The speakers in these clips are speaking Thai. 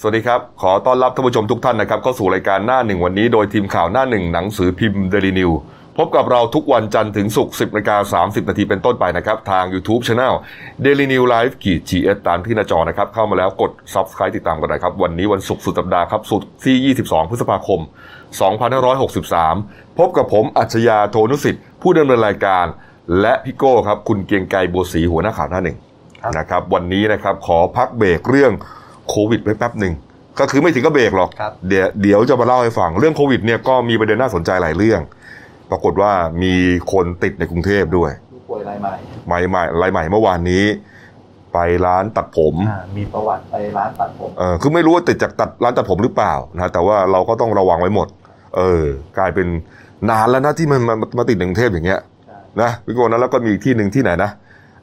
สวัสดีครับ ขอต้อนรับท่านผู้ชมทุกท่านนะครับเข้าสู่รายการหน้าหนึ่งวันนี้โดยทีมข่าวหน้าหนึ่งหนังสือพิมพ์เดลินิวพบกับเราทุกวันจันทร์ถึงศุกร์10นาฬิกา30 นาทีเป็นต้นไปนะครับ ทาง YouTube Channel Daily New Life ขีด GS ตามที่หน้าจอนะครับ เข้ามาแล้วกด Subscribe ติดตามกันนะครับ วันนี้วันศุกร์สุดสัปดาห์ครับ สุดที่ 22 พฤษภาคม 2563 พบกับผมอัจฉริยะโทนุสิทธิ์ ผู้ดำเนินรายการ และพี่โก้ครับคุณเกียงไกรบัวศรีหัวหน้าข่าวหน้าหนึ่งนะครับวันนี้นะครับขอพักเบรกเรื่อง โควิดไว้แป๊บหนึ่งก็คือไม่ถึงก็เบรกหรอกครับเดี๋ยวเดี๋ยวจะมาเล่าให้ฟัง เรื่องโควิดเนี่ยก็มีประเด็นน่าสนใจหลายเรื่อง ปรากฏว่ามีคนติดในกรุงเทพด้วยผู้ป่วยรายใหม่ใหม่ใหม่รายใหม่เมื่อวานนี้ ไปร้านตัดผมอ่ามีประวัติไปร้านตัดผมเออคือไม่รู้ว่าติดจากตัดร้านตัดผมหรือเปล่านะแต่ว่าเราก็ต้องระวังไว้หมด เออกลายเป็นนานแล้วนะที่มันมามามาติดในกรุงเทพอย่างเงี้ยใช่นะพี่โกนะแล้วก็มีอีกที่หนึ่งที่ไหนนะ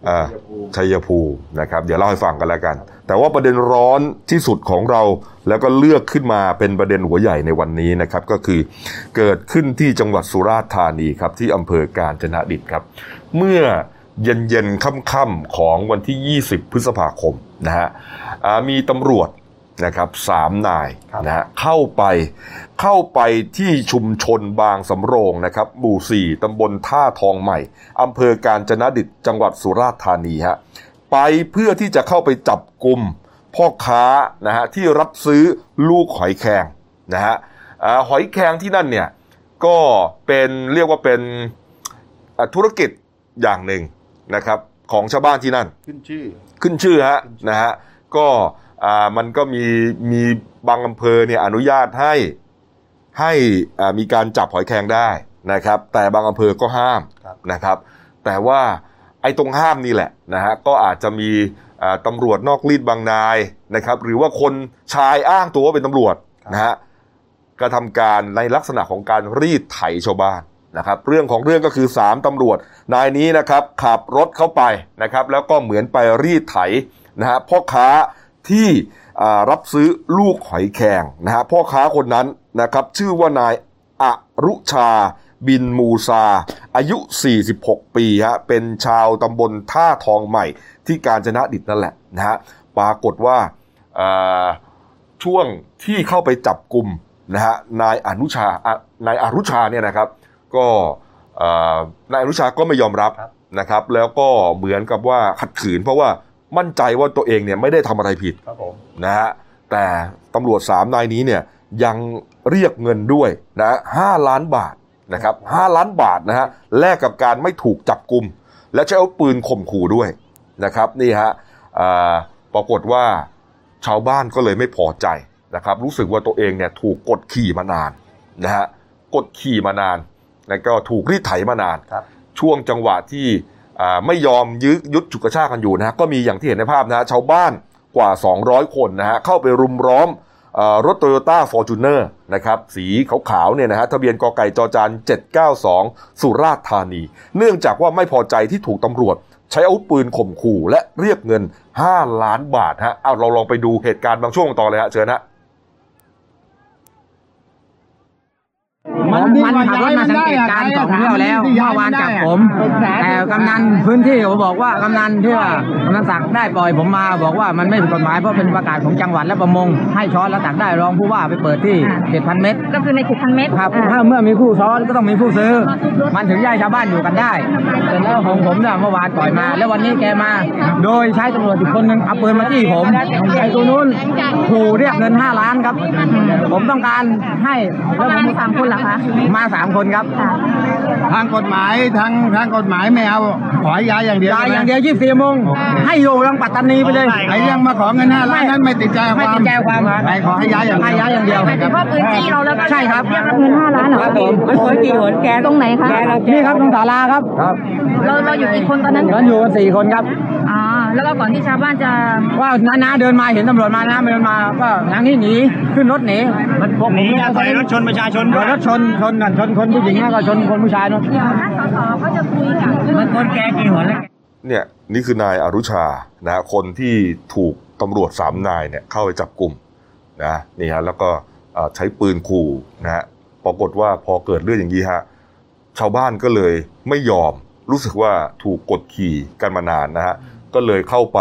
อ่าชัยภูมิชัยภูมินะครับ เดี๋ยวเล่าให้ฟังกันแล้วกัน แต่ว่าประเด็นร้อนที่สุดของเรา แล้วก็เลือกขึ้นมาเป็นประเด็นหัวใหญ่ในวันนี้นะครับ ก็คือเกิดขึ้นที่จังหวัดสุราษฎร์ธานีครับที่อำเภอกาญจนดิตครับ เมื่อเย็นเย็นๆค่ำๆของวันที่ 20 พฤษภาคมนะฮะมีตำรวจนะครับสามนายนะฮะเข้าไปเข้าไปที่ชุมชนบางสำโรงนะครับหมู่4ตำบลท่าทองใหม่อำเภอกาญจนดิตจังหวัดสุราษฎร์ธานีฮะ ไปเพื่อที่จะเข้าไปจับกลุ่มพ่อค้านะฮะที่รับซื้อลูกหอยแครงนะฮะอ่าหอยแครงที่นั่นเนี่ยก็เป็นเรียกว่าเป็นอ่าธุรกิจอย่างหนึ่งนะครับของชาวบ้านที่นั่น ขึ้นชื่อขึ้นชื่อฮะนะฮะก็อ่ามันก็มีมีบางอำเภอเนี่ยอนุญาตให้ให้อ่ามีการจับหอยแครงได้นะครับ แต่บางอำเภอก็ห้ามครับนะครับ แต่ว่า ไอ้ตรงห้ามนี่แหละนะฮะก็อาจจะมีอ่าตำรวจนอกรีดบางนายนะครับหรือว่าคนชายอ้างตัวว่าเป็นตำรวจนะฮะกระทำการในลักษณะของการรีดไถชาวบ้านนะครับเรื่องของเรื่องก็คือสามตำรวจ นายนี้นะครับขับรถเข้าไปนะครับแล้วก็เหมือนไปรีดไถนะฮะพ่อค้าที่อ่ารับซื้อลูกหอยแครงนะฮะพ่อค้าคนนั้นนะครับชื่อว่านายอรุชา บินมูซา อายุ 46 ปีฮะเป็นชาวตำบลท่าทองใหม่ ที่กาญจนดิตนั่นแหละนะฮะปรากฏว่าอ่าช่วงที่เข้าไปจับกลุ่มนะฮะนายอนุชาอะนายอรุชาเนี่ยนะครับ ก็อ่านายอนุชาก็ไม่ยอมรับครับนะครับ แล้วก็เหมือนกับว่าขัดขืนเพราะว่ามั่นใจว่าตัวเองเนี่ยไม่ได้ทำอะไรผิดครับผมนะฮะแต่ตำรวจสามนายนี้เนี่ยยังเรียกเงินด้วยนะห้าล้านบาท นะครับห้าล้านบาทนะฮะแลกกับการไม่ถูกจับกลุ่มและใช้อาวุธปืนข่มขู่ด้วยนะครับนี่ฮะอ่าปรากฏว่าชาวบ้านก็เลยไม่พอใจนะครับรู้สึกว่าตัวเองเนี่ยถูกกดขี่มานานนะฮะกดขี่มานานแล้วก็ถูกรีดไถมานานครับช่วงจังหวะที่อ่าไม่ยอมยื้อยุดฉุดกระชากกันอยู่นะฮะก็มีอย่างที่เห็นในภาพนะฮะชาวบ้านกว่า 200 คนนะฮะเข้าไปรุมล้อมเอ่อ รถโตโยต้าฟอร์จูเนอร์นะครับสีขาวๆเนี่ยนะฮะทะเบียนกไก่จอจาน 792 สุราษฎร์ธานี เนื่องจากว่าไม่พอใจที่ถูกตำรวจ ใช้อาวุธปืนข่มขู่และเรียกเงิน 5 ล้านบาทฮะเอาเราลองไปดูเหตุการณ์บางช่วงต่อเลยฮะเชิญฮะ มันมันขับรถมาสังเกตการณ์สองเที่ยวแล้วเมื่อวานจับผม แต่กำนันพื้นที่ผมบอกว่ากำนันที่ว่ากำนันศักดิ์ได้ปล่อยผมมาบอกว่ามันไม่ผิดกฎหมายเพราะเป็นประกาศของจังหวัดและประมง ให้ช้อนและตักได้รองผู้ว่าไปเปิดที่เจ็ดพันเมตร ก็คือในเจ็ดพันเมตรครับอ่าถ้าเมื่อมีผู้ช้อนก็ต้องมีผู้ซื้อ มันถึงจะให้ชาวบ้านอยู่กันได้เสร็จแล้วของผมเนี่ยเมื่อวานปล่อยมา แล้ววันนี้แกมา โดยใช้ตำรวจอีกคนหนึ่งเอาปืนมาจี้ผมไอ้ตัวนู้นขู่เรียกเงินห้าล้านครับ ผมต้องการให้ประมาณสามคนเหรอคะมาสามคนครับค่ะทางกฎหมายทางทางกฎหมายไม่เอาขอให้ย้ายอย่างเดียวจ่ายใช่ไหมอย่างเดียวยี่สิบโมง ให้อยู่ทางปัตตานีไปเลยไอ้เรื่องมาขอเงินห้าล้านนั้นไม่ติดใจความไม่ติดใจความไม่ขอให้ย้ายอย่างให้เดียวย้ายอย่างเดียวหมายถึงว่าปืนจี้เราแล้วก็ใช่ครับเรียกรับเงินห้าล้านเหรอครับผมมันเคยกี่หนแกตรงไหนคะนี่ครับตรงศาลาครับครับเราเราอยู่กี่คนตอนนั้นกันอยู่กันสี่คนครับอ่า แล้วก็ก่อนที่ชาวบ้านจะว่าน้าๆเดินมาเห็นตำรวจมาน้าเดินมาก็ทางนี้หนีขึ้นรถหนีมันพวกผมไม่ได้ถอยรถชนประชาชนด้วยรถชนชนกันชนคนผู้หญิงแล้วก็ชนคนผู้ชายเนาะเดี๋ยวท่านสสเขาจะคุยกับมันคนแกกี่หัวแล้วเนี่ยนี่คือนายอรุชานะฮะคนที่ถูกตำรวจสามนายเนี่ยเข้าไปจับกลุ่มนะนี่ฮะแล้วก็เอ่อใช้ปืนขู่นะฮะปรากฏว่าพอเกิดเรื่องอย่างนี้ฮะชาวบ้านก็เลยไม่ยอมรู้สึกว่าถูกกดขี่กันมานานนะฮะ ก็เลยเข้าไป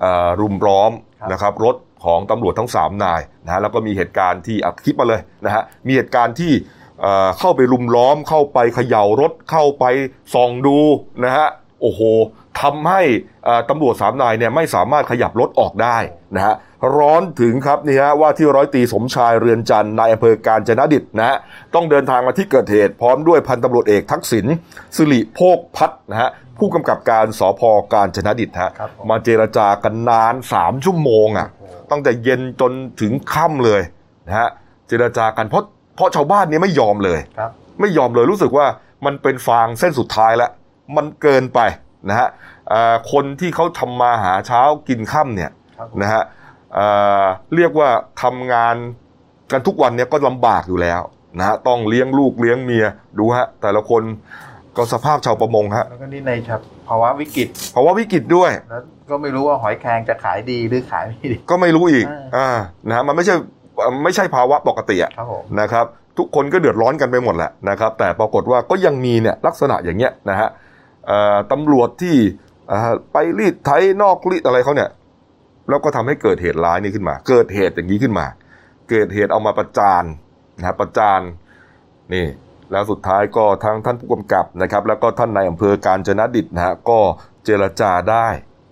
เอ่อรุมล้อมครับนะครับรถของตำรวจทั้ง 3 นายนะฮะแล้วก็มีเหตุการณ์ที่อัดคลิปมาเลยนะฮะมีเหตุการณ์ที่เอ่อเข้าไปรุมล้อมเข้าไปเขย่ารถเข้าไปส่องดูนะฮะโอ้โหทำให้เอ่อตำรวจสามนายเนี่ยไม่สามารถขยับรถออกได้นะฮะร้อนถึงครับนี่ฮะว่าที่ร้อยตรีสมชายเรือนจันทร์นายอำเภอการจนดิตนะฮะต้องเดินทางมาที่เกิดเหตุพร้อมด้วยพันตำรวจเอกทักษิณสิริโภคพัฒน์นะฮะ ผู้กำกับการสพการจนดิตฮะครับผมมาเจรจากันนานสามชั่วโมงอะตั้งแต่เย็นจนถึงค่ำเลยนะฮะเจรจากันเพราะเพราะชาวบ้านเนี่ยไม่ยอมเลยครับไม่ยอมเลยรู้สึกว่ามันเป็นฟางเส้นสุดท้ายแล้ว มันเกินไปนะฮะเอ่อคนที่เขาทำมาหาเช้ากินค่ำเนี่ยครับนะฮะเอ่อเรียกว่าทำงานกันทุกวันเนี่ยก็ลำบากอยู่แล้วนะฮะต้องเลี้ยงลูกเลี้ยงเมียดูฮะแต่ละคน ก็สภาพชาวประมงฮะแล้วก็นี่ในภาวะวิกฤตเพราะว่าวิกฤตด้วยแล้วก็ไม่รู้ว่าหอยแครงจะขายดีหรือขายไม่ดีก็ไม่รู้อีกอ่าอ่านะฮะมันไม่ใช่ไม่ใช่ภาวะปกติอะครับผมนะครับ ทุกคนก็เดือดร้อนกันไปหมดแหละนะครับ แต่ปรากฏว่าก็ยังมีเนี่ยลักษณะอย่างเงี้ยนะฮะเอ่อตำรวจที่เอ่อไปรีดไถนอกรีดอะไรเขาเนี่ยแล้วก็ทำให้เกิดเหตุร้ายนี้ขึ้นมา เกิดเหตุอย่างนี้ขึ้นมา เกิดเหตุเอามาประจานนะฮะประจานนี่ แล้วสุดท้ายก็ทั้งท่านผู้กำกับนะครับ แล้วก็ท่านนายอำเภอการจนดิตนะฮะก็เจรจาได้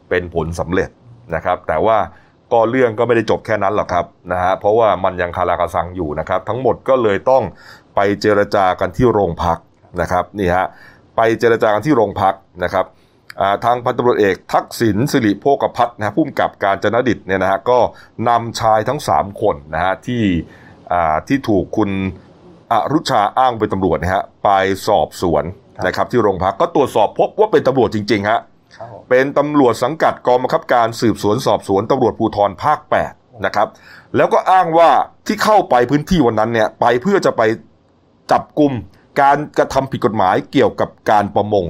เป็นผลสำเร็จนะครับ แต่ว่าก็เรื่องก็ไม่ได้จบแค่นั้นหรอกครับนะฮะเพราะว่ามันยังคาราคาซังอยู่นะครับ ทั้งหมดก็เลยต้องไปเจรจากันที่โรงพักนะครับนี่ฮะไปเจรจากันที่โรงพักนะครับทางพันตำรวจเอกทักษิณสิริโภคพัฒน์นะฮะผู้กำกับการจนดิตเนี่ยนะฮะก็นำชายทั้ง 3 คนนะฮะที่ที่ถูกคุณ อรุชาอ้างเป็นตำรวจนะฮะไปสอบสวนนะครับที่โรงพักก็ตรวจสอบพบว่าเป็นตำรวจจริงๆฮะครับผมเป็นตำรวจสังกัดกองบังคับการสืบสวนสอบสวนตำรวจภูธรภาค8นะครับแล้วก็อ้างว่าที่เข้าไปพื้นที่วันนั้นเนี่ยไปเพื่อจะไปจับกลุ่มการกระทำผิดกฎหมายเกี่ยวกับการประมง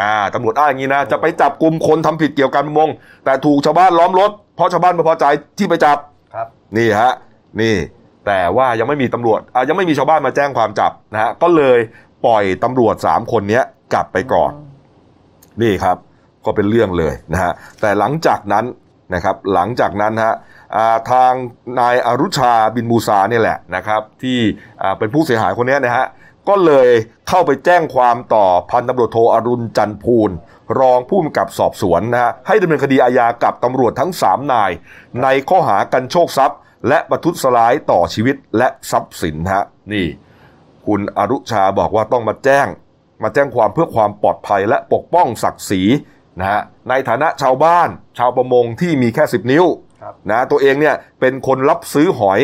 อ่าตำรวจอ้างอย่างนี้นะจะไปจับกลุ่มคนทำผิดเกี่ยวกับการประมง แต่ถูกชาวบ้านล้อมรถเพราะชาวบ้านไม่พอใจที่ไปจับครับ นี่ฮะนี่ แต่ว่ายังไม่มีตำรวจอะยังไม่มีชาวบ้านมาแจ้งความจับนะฮะก็เลยปล่อยตำรวจสามคนเนี้ยกลับไปก่อน นี่ครับ ก็เป็นเรื่องเลยนะฮะแต่หลังจากนั้นนะครับ หลังจากนั้นฮะอ่าทางนายอารุชาบินมูซาเนี่ยแหละนะครับ ที่อ่าเป็นผู้เสียหายคนเนี้ยนะฮะก็เลยเข้าไปแจ้งความต่อพันตำรวจโทอรุณจันทร์ภูลรองผู้กำกับสอบสวนนะฮะให้ดำเนินคดีอาญากับตำรวจทั้ง 3 นาย ในข้อหากันโชคทรัพย์ และประทุษร้ายต่อชีวิตและทรัพย์สินฮะนี่ คุณอรุชาบอกว่าต้องมาแจ้ง มาแจ้งความเพื่อความปลอดภัยและปกป้องศักดิ์ศรีนะฮะในฐานะชาวบ้าน ชาวประมงที่มีแค่ 10 นิ้วครับนะตัวเองเนี่ยเป็นคนรับซื้อหอย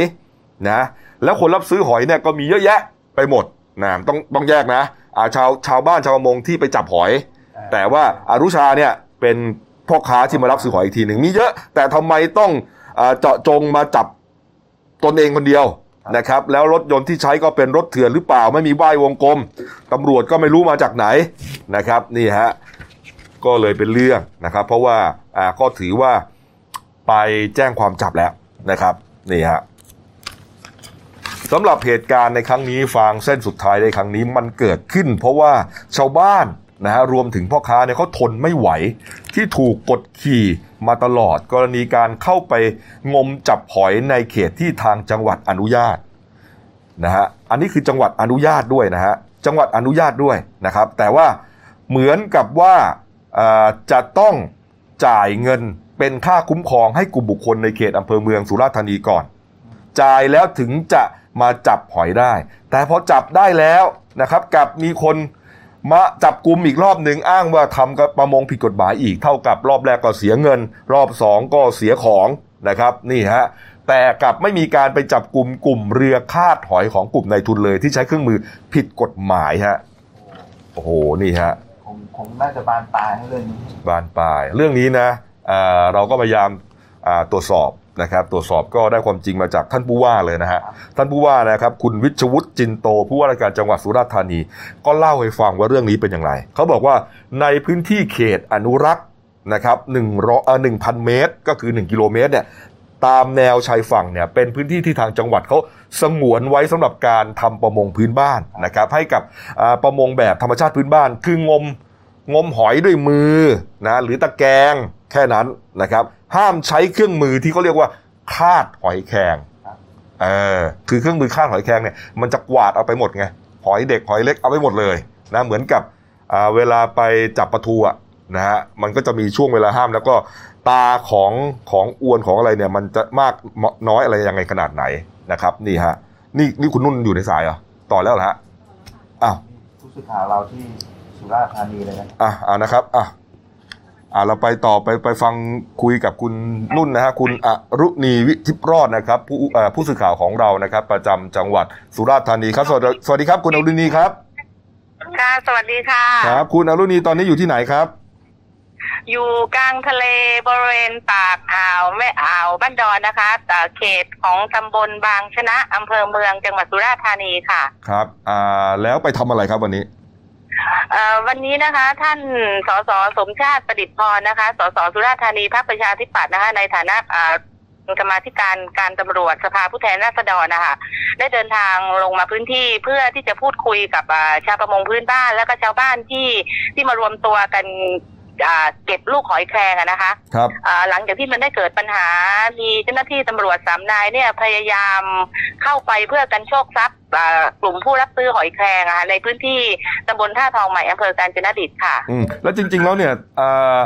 นะแล้วคนรับซื้อหอยเนี่ยก็มีเยอะแยะไปหมดนะต้องต้องแยกนะอ่าชาวชาวบ้านชาวประมงที่ไปจับหอย แต่ว่าอารุชาเนี่ยเป็นพ่อค้าที่มารับซื้อหอยอีกทีหนึ่งมีเยอะ แต่ทำไมต้องอาเจาะจงมาจับ ตนเองคนเดียวนะครับ แล้วรถยนต์ที่ใช้ก็เป็นรถเถื่อนหรือเปล่าไม่มีว่ายวงกลมตำรวจก็ไม่รู้มาจากไหนนะครับนี่ฮะก็เลยเป็นเรื่องนะครับ เพราะว่าอ่าก็ถือว่าไปแจ้งความจับแล้วนะครับนี่ฮะสำหรับเหตุการณ์ในครั้งนี้ฟางเส้นสุดท้ายในครั้งนี้มันเกิดขึ้น เพราะว่าชาวบ้านนะฮะรวมถึงพ่อค้าเนี่ยเขาทนไม่ไหวที่ถูกกดขี่ มาตลอดกรณีการเข้าไปงมจับหอยในเขตที่ทางจังหวัดอนุญาตนะฮะอันนี้คือจังหวัดอนุญาตด้วยนะฮะจังหวัดอนุญาตด้วยนะครับ แต่ว่าเหมือนกับว่าจะต้องจ่ายเงินเป็นค่าคุ้มครองให้กลุ่มบุคคลในเขตอำเภอเมืองสุราษฎร์ธานีก่อน จ่ายแล้วถึงจะมาจับหอยได้ แต่พอจับได้แล้วนะครับกับมีคน มาจับกลุ่มอีกรอบหนึ่งอ้างว่าทำกับประมงผิดกฎหมายอีก เท่ากับรอบแรกก็เสียเงิน รอบสองก็เสียของนะครับนี่ฮะแต่กลับไม่มีการไปจับกลุ่มกลุ่มเรือคาดหอยของกลุ่มนายทุนเลยที่ใช้เครื่องมือผิดกฎหมายฮะโอ้โหนี่ฮะคงคงน่าจะบานปลายให้เรื่องนี้บานปลายเรื่องนี้นะอ่าเราก็พยายามอ่าตรวจสอบ นะครับตรวจสอบก็ได้ความจริงมาจากท่านผู้ว่าเลยนะฮะท่านผู้ว่านะครับคุณวิชวุฒิจินโต ผู้ว่าราชการจังหวัดสุราษฎร์ธานี ก็เล่าให้ฟังว่าเรื่องนี้เป็นอย่างไร เขาบอกว่าในพื้นที่เขตอนุรักษ์นะครับหนึ่งร้อยหนึ่งพันเมตร ก็คือ 1 กิโลเมตรเนี่ยตามแนวชายฝั่งเนี่ยเป็นพื้นที่ที่ทางจังหวัดเขาสงวนไว้สำหรับการทำประมงพื้นบ้านนะครับให้กับประมงแบบธรรมชาติพื้นบ้าน คืองมงมหอยด้วยมือนะหรือตะแกรงแค่นั้นนะครับ ห้ามใช้เครื่องมือที่เขาเรียกว่าคาดหอยแครงเออคือเครื่องมือคาดหอยแครงเนี่ยมันจะกวาดเอาไปหมดไงหอยเด็กหอยเล็กเอาไปหมดเลยนะเหมือนกับอ่าเวลาไปจับปลาทูอะนะฮะมันก็จะมีช่วงเวลาห้ามแล้วก็ตาของของอวนของอะไรเนี่ย มันจะมากน้อยอะไรยังไงขนาดไหนนะครับ นี่ฮะนี่นี่คุณนุ่นอยู่ในสายเหรอต่อแล้วเหรอฮะอ้าวผู้สื่อข่าวเราที่สุราษฎร์ธานีเลยนะอะอ่านะครับอะ อ่าเราไปต่อไปไปฟังคุยกับคุณนุ่นนะฮะคุณอรุณีวิทิพย์รอดนะครับ ผู้เอ่อผู้สื่อข่าวของเรานะครับ ประจำจังหวัดสุราษฎร์ธานีครับสวัสดีสวัสดีครับ คุณอรุณีครับค่ะสวัสดีค่ะครับคุณอรุณีตอนนี้อยู่ที่ไหนครับ อยู่กลางทะเลบริเวณปากอ่าวแม่อ่าวบ้านดอนนะคะแต่เขตของตำบลบางชนะอำเภอเมืองจังหวัดสุราษฎร์ธานีค่ะ ครับ อ่า แล้วไปทำอะไรครับวันนี้เอ่อ วันนี้นะคะ ท่านสสสมชาติประดิษฐ์พรนะคะสสสุราษฎร์ธานีพรรคประชาธิปัตย์นะคะ ในฐานะอ่ากรรมาธิการการตำรวจสภาผู้แทนราษฎรนะคะได้เดินทางลงมาพื้นที่เพื่อที่จะพูดคุยกับชาวประมงพื้นบ้าน แล้วก็ชาวบ้านที่ที่มารวมตัวกัน เก็บลูกหอยแครงอะนะคะครับอ่าหลังจากที่มันได้เกิดปัญหา มีเจ้าหน้าที่ตำรวจสามนายเนี่ยพยายามเข้าไปเพื่อกันโชคทรัพย์อ่ากลุ่มผู้รับซื้อหอยแครงอะค่ะในพื้นที่ตำบลท่าทองใหม่อำเภอกาญจนดิตค่ะอืมแล้วจริง ๆ แล้วเนี่ยอ่า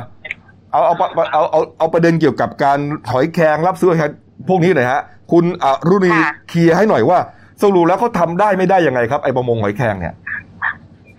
เอาเอาเอาเอาเอาเอาประเด็นเกี่ยวกับการหอยแครงรับซื้อหอยแครงพวกนี้หน่อยฮะ คุณอรุณีค่ะเคลียร์ให้หน่อยว่าสรุปแล้วเขาทำได้ไม่ได้ยังไงครับไอ้ประมงหอยแครงเนี่ย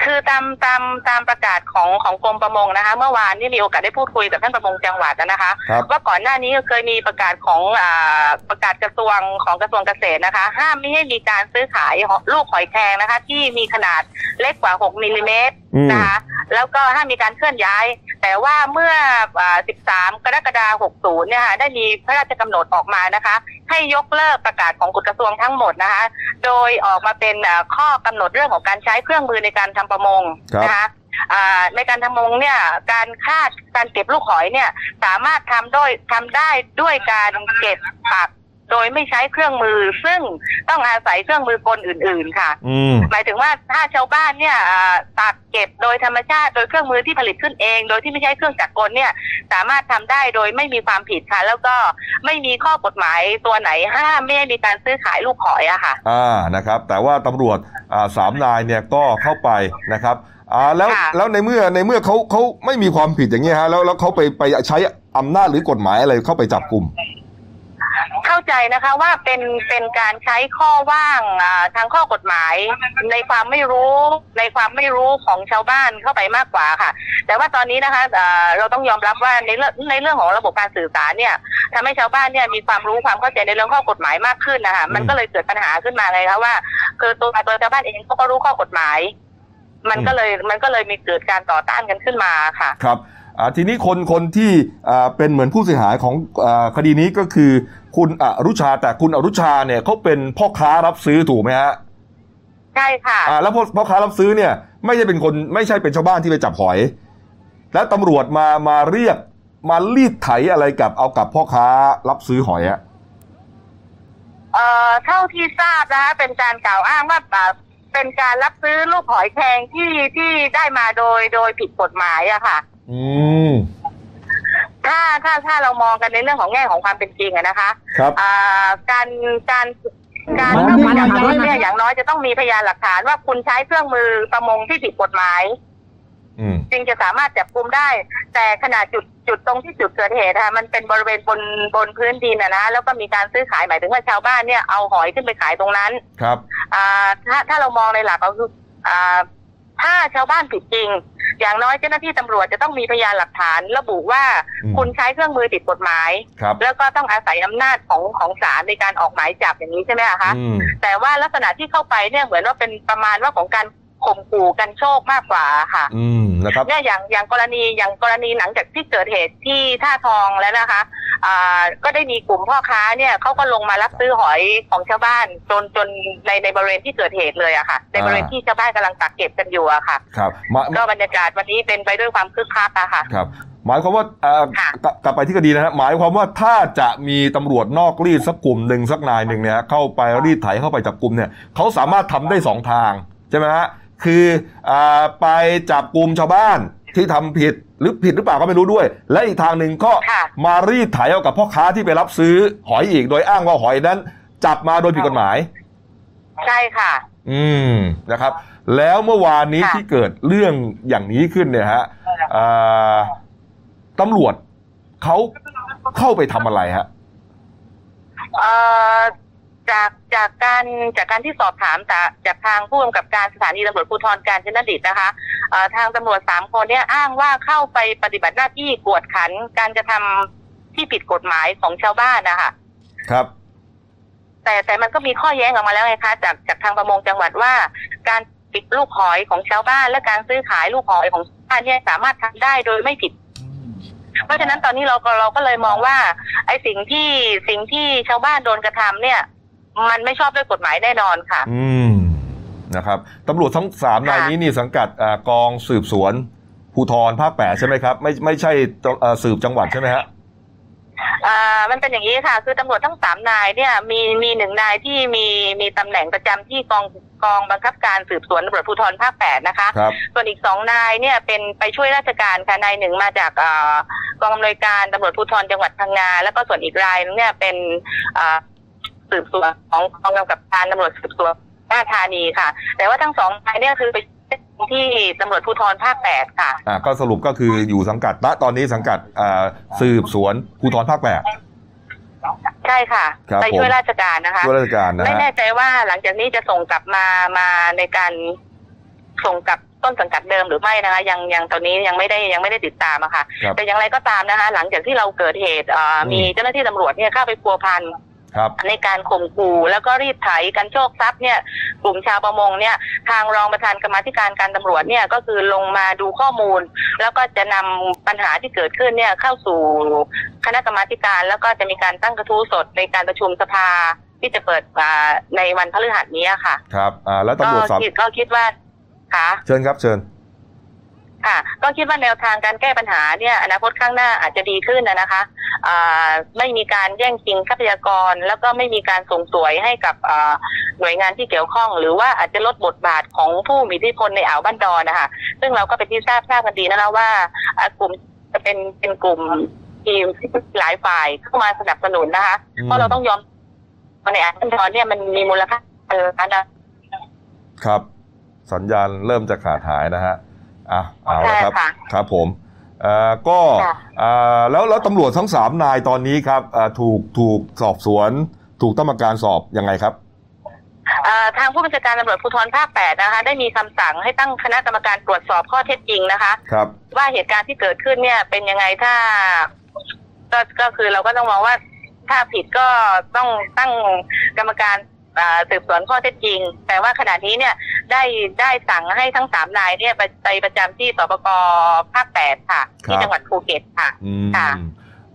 คือตามตามตามประกาศของของกรมประมงนะคะ เมื่อวานนี่มีโอกาสได้พูดคุยกับท่านประมงจังหวัดนะคะครับว่าก่อนหน้านี้เคยมีประกาศของอ่าประกาศกระทรวงของกระทรวงเกษตรนะคะ ห้ามไม่ให้มีการซื้อขายลูกหอยแครงนะคะ ที่มีขนาดเล็กกว่า 6มิลลิเมตรอืมนะคะแล้วก็ห้ามมีการเคลื่อนย้าย แต่ว่าเมื่ออ่า13 กรกฎาคม 60 เนี่ยค่ะได้มีพระราชกำหนดออกมานะคะ ให้ยกเลิกประกาศของกฎกระทรวงทั้งหมดนะคะ โดยออกมาเป็นอ่าข้อกำหนดเรื่องของการใช้เครื่องมือในการทำประมงครับนะคะอ่าในการทำประมงเนี่ยการคาดการเก็บลูกหอยเนี่ยสามารถทำด้วยทำได้ด้วยการเก็บปัก โดยไม่ใช้เครื่องมือ ซึ่งต้องอาศัยเครื่องมือกลอื่น ๆ ค่ะอืม หมายถึงว่าถ้าชาวบ้านเนี่ยอ่าตักเก็บโดยธรรมชาติ โดยเครื่องมือที่ผลิตขึ้นเอง โดยที่ไม่ใช้เครื่องจักรกลเนี่ย สามารถทำได้โดยไม่มีความผิดค่ะ แล้วก็ไม่มีข้อกฎหมายตัวไหนห้ามไม่ให้มีการซื้อขายลูกหอยอะค่ะ อ่านะครับ แต่ว่าตำรวจอ่าสามนายเนี่ยก็เข้าไปนะครับอ่าแล้วค่ะ แล้วในเมื่อในเมื่อเขาเขาไม่มีความผิดอย่างเงี้ยฮะแล้วแล้วเขาไปไปใช้อำนาจหรือกฎหมายอะไรเข้าไปจับกลุ่ม เข้าใจนะคะว่าเป็นเป็นการใช้ข้อว่างอ่าทางข้อกฎหมาย ในความไม่รู้ในความไม่รู้ของชาวบ้านเข้าไปมากกว่าค่ะ แต่ว่าตอนนี้นะคะอ่าเราต้องยอมรับว่าในเรื่องในเรื่องของระบบการสื่อสารเนี่ยทำให้ชาวบ้านเนี่ยมีความรู้ความเข้าใจในเรื่องข้อกฎหมายมากขึ้นนะคะมันก็เลยเกิดปัญหาขึ้นมาไงคะว่าคือตัวตัวชาวบ้านเองเขาก็รู้ข้อกฎหมาย มันก็เลยมันก็เลยมีเกิดการต่อต้านกันขึ้นมาค่ะ ครับอ่าทีนี้คนคนที่อ่าเป็นเหมือนผู้เสียหายของอาคดีนี้ก็คือ คุณอรุชาแต่คุณอรุชาเนี่ยเขาเป็นพ่อค้ารับซื้อถูกไหมฮะใช่ค่ะอ่าแล้วพ่อพ่อค้ารับซื้อเนี่ย ไม่ใช่เป็นคนไม่ใช่เป็นชาวบ้านที่ไปจับหอย แล้วตำรวจมามาเรียกมารีดไถอะไรกับเอากับพ่อค้ารับซื้อหอยอะเอ่อเท่าที่ทราบนะคะเป็นการกล่าวอ้างว่าอ่าเป็นการรับซื้อลูกหอยแครงที่ที่ได้มาโดยโดยผิดกฎหมายอะค่ะ อืม ถ้าถ้าถ้าเรามองกันในเรื่องของแง่ของความเป็นจริงอะนะคะครับอ่าการการการมันเข้าไปจับมันกุมมันเนี่ยอย่างน้อยจะต้องมีพยานหลักฐานว่าคุณใช้เครื่องมือประมงที่ผิดกฎหมายอืมจึงจะสามารถจับกุมได้ แต่ขนาดจุดจุดตรงที่จุดเกิดเหตุนะคะมันเป็นบริเวณบนบนพื้นดินนะนะแล้วก็มีการซื้อขายหมายถึงว่าชาวบ้านเนี่ยเอาหอยขึ้นไปขายตรงนั้น ครับ อ่าถ้าถ้าเรามองในหลักก็คืออ่าถ้าชาวบ้านผิดจริง อย่างน้อยเจ้าหน้าที่ตำรวจจะต้องมีพยานหลักฐานระบุว่าอืม คุณใช้เครื่องมือผิดกฎหมาย ครับแล้วก็ต้องอาศัยอำนาจของของศาลในการออกหมายจับอย่างนี้ใช่ไหมอะคะ อืม แต่ว่าลักษณะที่เข้าไปเนี่ยเหมือนว่าเป็นประมาณว่าของการ ข่มขู่กันโชคมากกว่าค่ะ อืมนะครับเนี่ยอย่างอย่างกรณีอย่างกรณีหลังจากที่เกิดเหตุที่ท่าทองแล้วนะคะอ่าก็ได้มีกลุ่มพ่อค้าเนี่ยเขาก็ลงมารับซื้อหอยของชาวบ้าน จนจนในในบริเวณที่เกิดเหตุเลยอะค่ะ ในบริเวณที่ชาวบ้านกำลังตักเก็บกันอยู่อะค่ะครับมาก็บรรยากาศวันนี้เป็นไปด้วยความคึกคักอะค่ะครับหมายความว่าเอ่อค่ะกลับกลับไปที่คดีนะฮะหมายความว่าถ้าจะมีตำรวจนอกรีดสักกลุ่มหนึ่งสักนายหนึ่งเนี่ยเข้าไปรีดไถเข้าไปจับกลุ่มเนี่ยเขาสามารถทำได้สองทางใช่ไหมฮะ คืออ่าไปจับกลุ่มชาวบ้านที่ทำผิดหรือผิดหรือเปล่าก็ไม่รู้ด้วย และอีกทางหนึ่งก็ค่ะมารีดไถเอากับพ่อค้าที่ไปรับซื้อหอยอีกโดยอ้างว่าหอยนั้น จับมาโดยผิดกฎหมาย ใช่ค่ะ อืมนะครับ แล้วเมื่อวานนี้ค่ะที่เกิดเรื่องอย่างนี้ขึ้นเนี่ยฮะอ่าตำรวจเขาเข้าไปทำอะไรฮะเอ่อ จากจากการจากการที่สอบถามจากจากทางผู้กำกับการสถานีตำรวจภูธรกาญจนดิตนะคะเอ่อทางตำรวจสามคนเนี่ยอ้างว่าเข้าไปปฏิบัติหน้าที่กวดขันการจะทำที่ผิดกฎหมายของชาวบ้านนะคะครับ แต่แต่มันก็มีข้อแย้งออกมาแล้วไงคะจากจากทางประมงจังหวัดว่า การปิดลูกหอยของชาวบ้าน และการซื้อขายลูกหอยของชาวบ้านเนี่ยสามารถทำได้โดยไม่ผิด เพราะฉะนั้นตอนนี้เราก็เราก็เลยมองว่า ไอ้สิ่งที่สิ่งที่ชาวบ้านโดนกระทำเนี่ย มันไม่ชอบด้วยกฎหมายแน่นอนค่ะ อืมนะครับตำรวจทั้งสามนายนี้นี่สังกัดอ่ากองสืบสวนภูธรภาคแปดใช่ไหมครับ ไม่ไม่ใช่เอ่อสืบจังหวัดใช่ไหมฮะอ่ามันเป็นอย่างนี้ค่ะ คือตำรวจทั้งสามนายเนี่ยมีมีหนึ่งนายที่มีมีตำแหน่งประจำที่กองกองบังคับการสืบสวนตำรวจภูธรภาคแปดนะคะครับส่วนอีกสองนายเนี่ยเป็นไปช่วยราชการค่ะนายหนึ่งมาจากเอ่อกองอำนวยการตำรวจภูธรจังหวัดพังงาแล้วก็ส่วนอีกรายนึงเนี่ยเป็นอ่า สืบสวนของกองกำกับการตำรวจสืบสวนหน้าธานีค่ะ แต่ว่าทั้งสองนายเนี่ยคือไปที่ตำรวจภูธรภาคแปดค่ะอ่าก็สรุปก็คืออยู่สังกัดณตอนนี้สังกัดอ่าสืบสวนภูธรภาคแปดใช่ค่ะครับไปช่วยผมราชการนะคะช่วยราชการนะไม่ฮะแน่ใจว่าหลังจากนี้จะส่งกลับมามาในการส่งกลับต้นสังกัดเดิมหรือไม่นะคะ ยังยังตอนนี้ยังไม่ได้ยังไม่ได้ติดตามอะค่ะครับแต่อย่างไรก็ตามนะคะ หลังจากที่เราเกิดเหตุเอ่ออมมีเจ้าหน้าที่ตำรวจเนี่ยเข้าไปพัวพันครับ ในการข่มขู่แล้วก็รีดไถกันโชคทรัพย์เนี่ยกลุ่มชาวประมงเนี่ยทางรองประธานกรรมาธิการการตำรวจเนี่ยก็คือลงมาดูข้อมูล แล้วก็จะนำปัญหาที่เกิดขึ้นเนี่ยเข้าสู่คณะกรรมาธิการ แล้วก็จะมีการตั้งกระทู้สดในการประชุมสภาที่จะเปิดอ่าในวันพฤหัสนี้ค่ะ ครับอ่าแล้วตำรวจสอบก็คิดก็คิดว่าค่ะเชิญครับเชิญ ค่ะก็คิดว่าแนวทางการแก้ปัญหาเนี่ยอนาคตข้างหน้าอาจจะดีขึ้นนะนะคะอ่าไม่มีการแย่งชิงทรัพยากร แล้วก็ไม่มีการส่งสวยให้กับอ่าหน่วยงานที่เกี่ยวข้อง หรือว่าอาจจะลดบทบาทของผู้มีอิทธิพลในอ่าวบ้านดอนนะคะซึ่งเราก็เป็นที่ทราบทราบกันดีนะคะว่าอ่ากลุ่มจะเป็นเป็นกลุ่มทีมที่หลายฝ่ายเข้ามาสนับสนุนนะคะอืมเพราะเราต้องยอมในอ่าวบ้านดอนเนี่ยมันมีมูลค่าเออนะครับ สัญญาณเริ่มจะขาดหายนะฮะ อะเอาละครับใช่ค่ะครับผมเอ่อก็ค่ะอ่าแล้วแล้วตำรวจทั้งสามนายตอนนี้ครับอ่าถูกถูกสอบสวน ถูกตั้งกรรมการสอบยังไงครับอ่าทางผู้บัญชาการตำรวจภูธรภาค8นะคะ ได้มีคำสั่งให้ตั้งคณะกรรมการตรวจสอบข้อเท็จจริงนะคะ ครับ ว่าเหตุการณ์ที่เกิดขึ้นเนี่ยเป็นยังไงถ้า ก็ก็คือเราก็ต้องมองว่าถ้าผิดก็ต้องตั้งกรรมการอ่า สืบสวนข้อเท็จจริง แต่ว่าขณะนี้เนี่ยได้ได้สั่งให้ทั้งสามนายเนี่ยไปไปประจำที่สปกภาค8ค่ะ ที่ครับจังหวัดภูเก็ตค่ะอืมค่ะ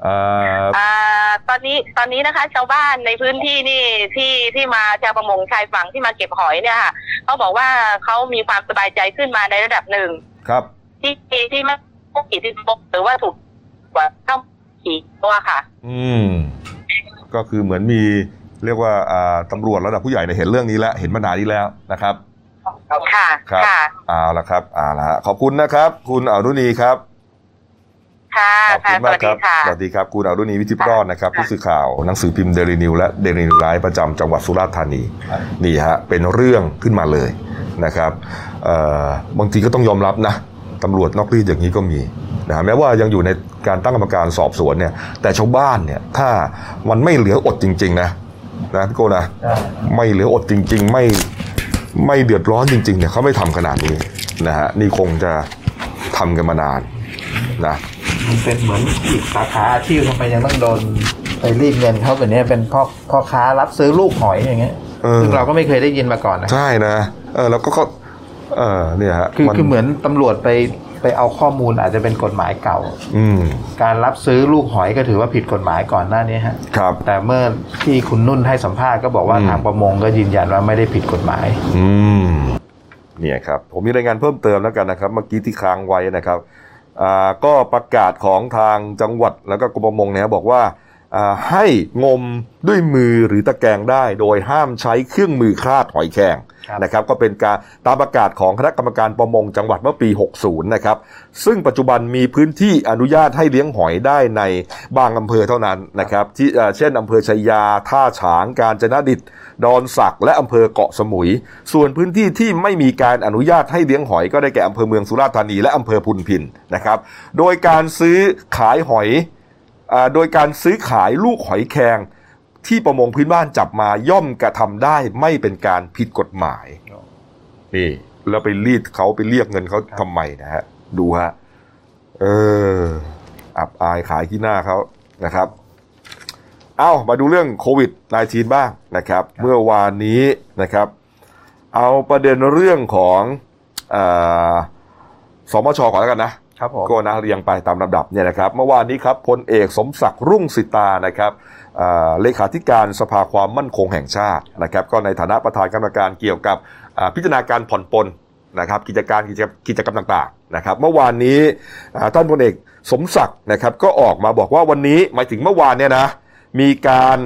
เอ่ออ่าตอนนี้ตอนนี้นะคะชาวบ้านในพื้นที่นี่ที่ที่มาชาวประมงชายฝั่งที่มาเก็บหอยเนี่ยค่ะเขาบอกว่าเขามีความสบายใจขึ้นมาในระดับหนึ่งครับ ที่ที่ไม่ถูกขีดที่พบหรือว่าถูกกว่าเข้าขีดตัวค่ะ อืม ก็คือเหมือนมี เรียกว่าอ่าตำรวจระดับผู้ใหญ่เนี่ยเห็นเรื่องนี้แล้วเห็นมานานนี้แล้วนะครับค่ะครับค่ะเอาละครับเอาละฮะขอบคุณนะครับ คุณอรุณีครับค่ะขอบค่ะคุณสมากวัสคดีรับค่ะสวัสดีครับ คุณอรุณีวิจิตรค่ะรอดนะครับค่ะผู้สื่อข่าวหนังสือพิมพ์เดลินิวและเดลินิวไลฟ์ประจำจังหวัดสุราษฎร์ธานีนี่ฮะเป็นเรื่องขึ้นมาเลยนะครับเอ่อบางทีก็ต้องยอมรับนะตำรวจนอกรีดอย่างนี้ก็มีนะฮะแม้ว่ายังอยู่ในการตั้งกรรมการสอบสวนเนี่ยแต่ชาวบ้านเนี่ยถ้ามันไม่เหลืออดจริงๆนะ นะพี่โกนะไม่เหลืออดจริง ๆ ไม่ไม่เดือดร้อนจริง ๆ เนี่ยเขาไม่ทำขนาดนี้นะฮะนี่คงจะทำกันมานานนะมันเป็นเหมือนอีกสาขาอาชีพทำไมยังต้องโดนไปรีดเงินเขาแบบนี้เป็นพ่อพ่อค้ารับซื้อลูกหอยอย่างเงี้ยเออซึ่งเราก็ไม่เคยได้ยินมาก่อนนะใช่นะเออแล้วก็ก็เออเนี่ยฮะคือคือเหมือนตำรวจไป ไปเอาข้อมูลอาจจะเป็นกฎหมายเก่า อืมการรับซื้อลูกหอยก็ถือว่าผิดกฎหมายก่อนหน้านี้ฮะครับ แต่เมื่อที่คุณนุ่นให้สัมภาษณ์ก็บอกว่าอืมทางประมงก็ยืนยันว่าไม่ได้ผิดกฎหมาย อืมเนี่ยครับ ผมมีรายงานเพิ่มเติมแล้วกันนะครับ เมื่อกี้ที่ค้างไว้นะครับอ่าก็ประกาศของทางจังหวัดแล้วก็กรมประมงเนี่ยบอกว่าอ่า ให้งมด้วยมือหรือตะแกรงได้ โดยห้ามใช้เครื่องมือคลาดหอยแครงครับนะครับก็เป็นการตามประกาศของคณะกรรมการประมงจังหวัดเมื่อปี 60 นะครับ ซึ่งปัจจุบันมีพื้นที่อนุญาตให้เลี้ยงหอยได้ในบางอำเภอเท่านั้นนะครับที่เอ่อเช่นอำเภอชัยยา ท่าฉาง กาญจนดิต ดอนสักและอำเภอเกาะสมุย ส่วนพื้นที่ที่ไม่มีการอนุญาตให้เลี้ยงหอยก็ได้แก่อำเภอเมืองสุราษฎร์ธานีและอำเภอพุนพินนะครับ โดยการซื้อขายหอยอา โดยการซื้อขายลูกหอยแครงที่ประมงพื้นบ้านจับมาย่อมกระทำได้ไม่เป็นการผิดกฎหมายนี่แล้วไปรีดเขาไปเรียกเงินเขาทำไมนะฮะดูฮะเอออับอายขายที่หน้าเขานะครับ เอ้ามาดูเรื่องโควิด -19 บ้างนะครับ เมื่อวานนี้นะครับ เอาประเด็นเรื่องของเออสมชก่อนแล้วกันนะ ครับผมก็นะเรียงไปตามลำดับเนี่ยนะครับเมื่อวานนี้ครับพลเอกสมศักดิ์รุ่งสิตานะครับเลขาธิการสภาความมั่นคงแห่งชาตินะครับก็ในฐานะประธานกรรมการเกี่ยวกับพิจารณาการผ่อนปลนนะครับกิจการกิจกิจกรรมต่างๆนะครับเมื่อวานนี้ท่านพลเอกสมศักดิ์นะครับก็ออกมาบอกว่าวันนี้หมายถึงเมื่อวานเนี่ยนะมีการ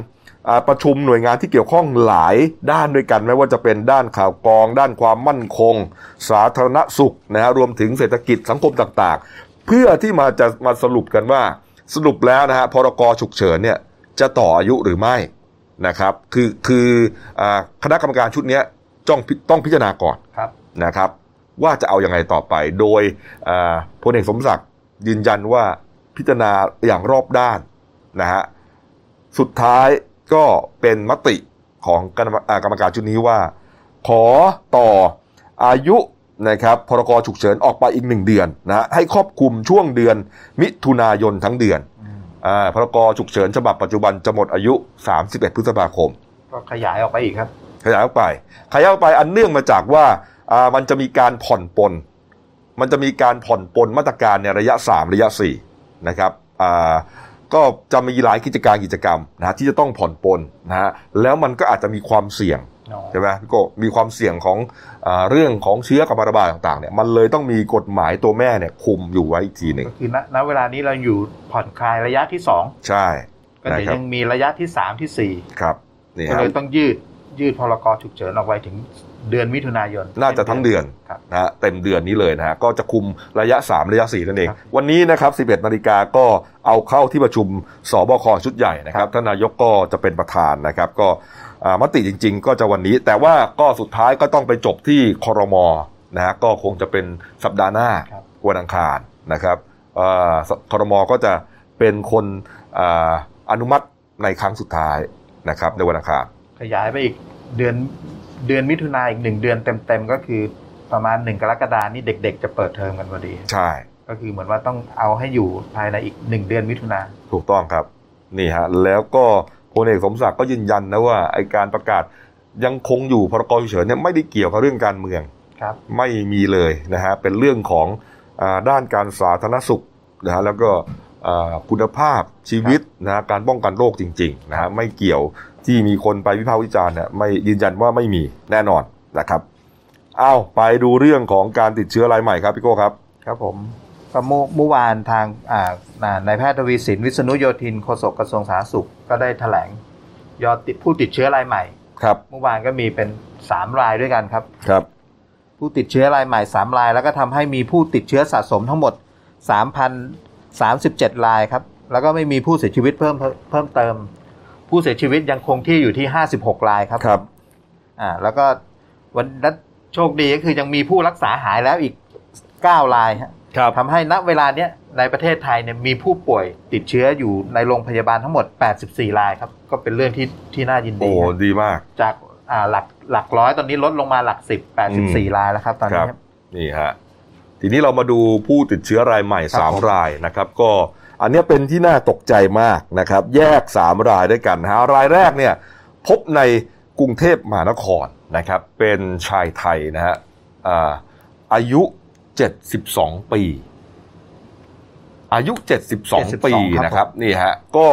ประชุมหน่วยงานที่เกี่ยวข้องหลายด้านด้วยกัน ไม่ว่าจะเป็นด้านข่าวกรอง ด้านความมั่นคง สาธารณสุขนะฮะรวมถึงเศรษฐกิจสังคมต่างๆ เพื่อที่มาจะมาสรุปกันว่าสรุปแล้วนะฮะพรกฉุกเฉินเนี่ยจะต่ออายุหรือไม่นะครับ คือคืออาคณะกรรมการชุดเนี้ยต้องพิต้องพิจารณาก่อนครับนะครับ ว่าจะเอาอยัางไงต่อไป โดยอ่าพลเอกสมศักดิ์ยืนยันว่าพิจารณาอย่างรอบด้านนะฮะสุดท้าย ก็เป็นมติของกรรมอ่ากรรมการชุดนี้ว่า ขอต่ออายุนะครับพรกฉุกเฉินออกไปอีกหนึ่งเดือนนะฮะให้ครอบคลุมช่วงเดือนมิถุนายนทั้งเดือนอ่าพรกฉุกเฉินฉบับปัจจุบันจะหมดอายุ 31 พฤษภาคม ก็ขยายออกไปอีกครับ ขยายออกไป ขยายออกไปอันเนื่องมาจากว่าอ่ามันจะมีการผ่อนปลนมันจะมีการผ่อนปลนมาตรการในระยะ 3 ระยะ4นะครับอ่า ก็จะมีหลายกิจการกิจกรรมนะที่จะต้องผ่อนปลนนะฮะแล้วมันก็อาจจะมีความเสี่ยงใช่ไหมพี่โก็มีความเสี่ยงของอาเรื่องของเชื้อกับระบาดต่างๆเนี่ยมันเลยต้องมีกฎหมายตัวแม่เนี่ยคุมอยู่ไว้อีกทีหนึ่งก็คือณณเวลานี้เราอยู่ผ่อนคลายระยะที่สองใช่ก็นะเดี๋ยวครับยังมีระยะที่สามที่สี่ครับนี่ก็ฮะเลยต้องยืดยืดพรกฉุกเฉินออกไปถึง เดือนมิถุนายน น่าจะทั้งเดือนครับนะฮะเต็มเดือนนี้เลยนะฮะก็จะคุมระยะ 3 ระยะ 4 นั่นเองครับวันนี้นะครับ 11นาฬิกาก็เอาเข้าที่ประชุมสบคชุดใหญ่นะครับท่านนายกก็จะเป็นประธานนะครับ ก็อ่ามติจริง ๆ ก็จะวันนี้ แต่ว่าก็สุดท้ายก็ต้องไปจบที่คอรมอนะฮะก็คงจะเป็นสัปดาห์หน้าครับวันอังคารนะครับอ่าคอรมอก็จะเป็นคนอาอนุมัติในครั้งสุดท้ายนะครับในวันอังคารขยายไปอีกเดือน เดือนมิถุนายนอีกหนึ่งเดือนเต็มๆก็คือประมาณหนึ่งกรกฎานี่เด็ก ๆ จะเปิดเทอมกันพอดี ใช่ ก็คือเหมือนว่าต้องเอาให้อยู่ภายในอีกหนึ่งเดือนมิถุนาถูกต้องครับนี่ฮะแล้วก็พลเอกสมศักดิ์ก็ยืนยันนะว่าไอการประกาศยังคงอยู่พรกฉุกเฉินเนี่ยไม่ได้เกี่ยวกับเรื่องการเมืองครับไม่มีเลยนะฮะเป็นเรื่องของอาด้านการสาธารณสุขนะฮะแล้วก็อ่าคุณภาพชีวิตนะฮะการป้องกันโรคจริงๆนะฮะไม่เกี่ยว ที่มีคนไปวิพากษ์วิจารณ์เนี่ยไม่ยืนยันว่าไม่มีแน่นอนนะครับเอาไปดูเรื่องของการติดเชื้อรายใหม่ครับพี่โก้ครับ ครับผมก็เมื่อเมื่อวานทางอ่าอ่านายแพทย์ทวีสินวิษณุโยธินโฆษกกระทรวงสาธารณสุขก็ได้แถลงยอดติดผู้ติดเชื้อรายใหม่ครับเมื่อวานก็มีเป็น3รายด้วยกันครับครับ ผู้ติดเชื้อรายใหม่3ราย แล้วก็ทำให้มีผู้ติดเชื้อสะสมทั้งหมด3,037รายครับ แล้วก็ไม่มีผู้เสียชีวิตเพิ่มเพิ่มเพิ่มเติม ผู้เสียชีวิตยังคงที่อยู่ที่ 56 รายครับครับอ่าแล้วก็วันนั้นโชคดีก็คือยังมีผู้รักษาหายแล้วอีก 9 รายฮะครับทำให้ณเวลาเนี้ยในประเทศไทยเนี่ยมีผู้ป่วยติดเชื้ออยู่ในโรงพยาบาลทั้งหมด 84 รายครับ ก็เป็นเรื่องที่ที่น่ายินโอ้ดีครับดีมาก จากอ่าหลักหลักร้อยตอนนี้ลดลงมาหลัก10 84รายแล้วครับ ตอนนี้ครับนี่ฮะทีนี้เรามาดูผู้ติดเชื้อรายใหม่ครับผม3รายนะครับ ก็ อันเนี้ยเป็นที่น่าตกใจมากนะครับ แยก 3 รายด้วยกันนะฮะรายแรกเนี่ยพบในกรุงเทพมหานครนะครับ เป็นชายไทยนะฮะอ่าอายุ 72 ปี อายุ 72 ปีครับนะครับนี่ฮะก็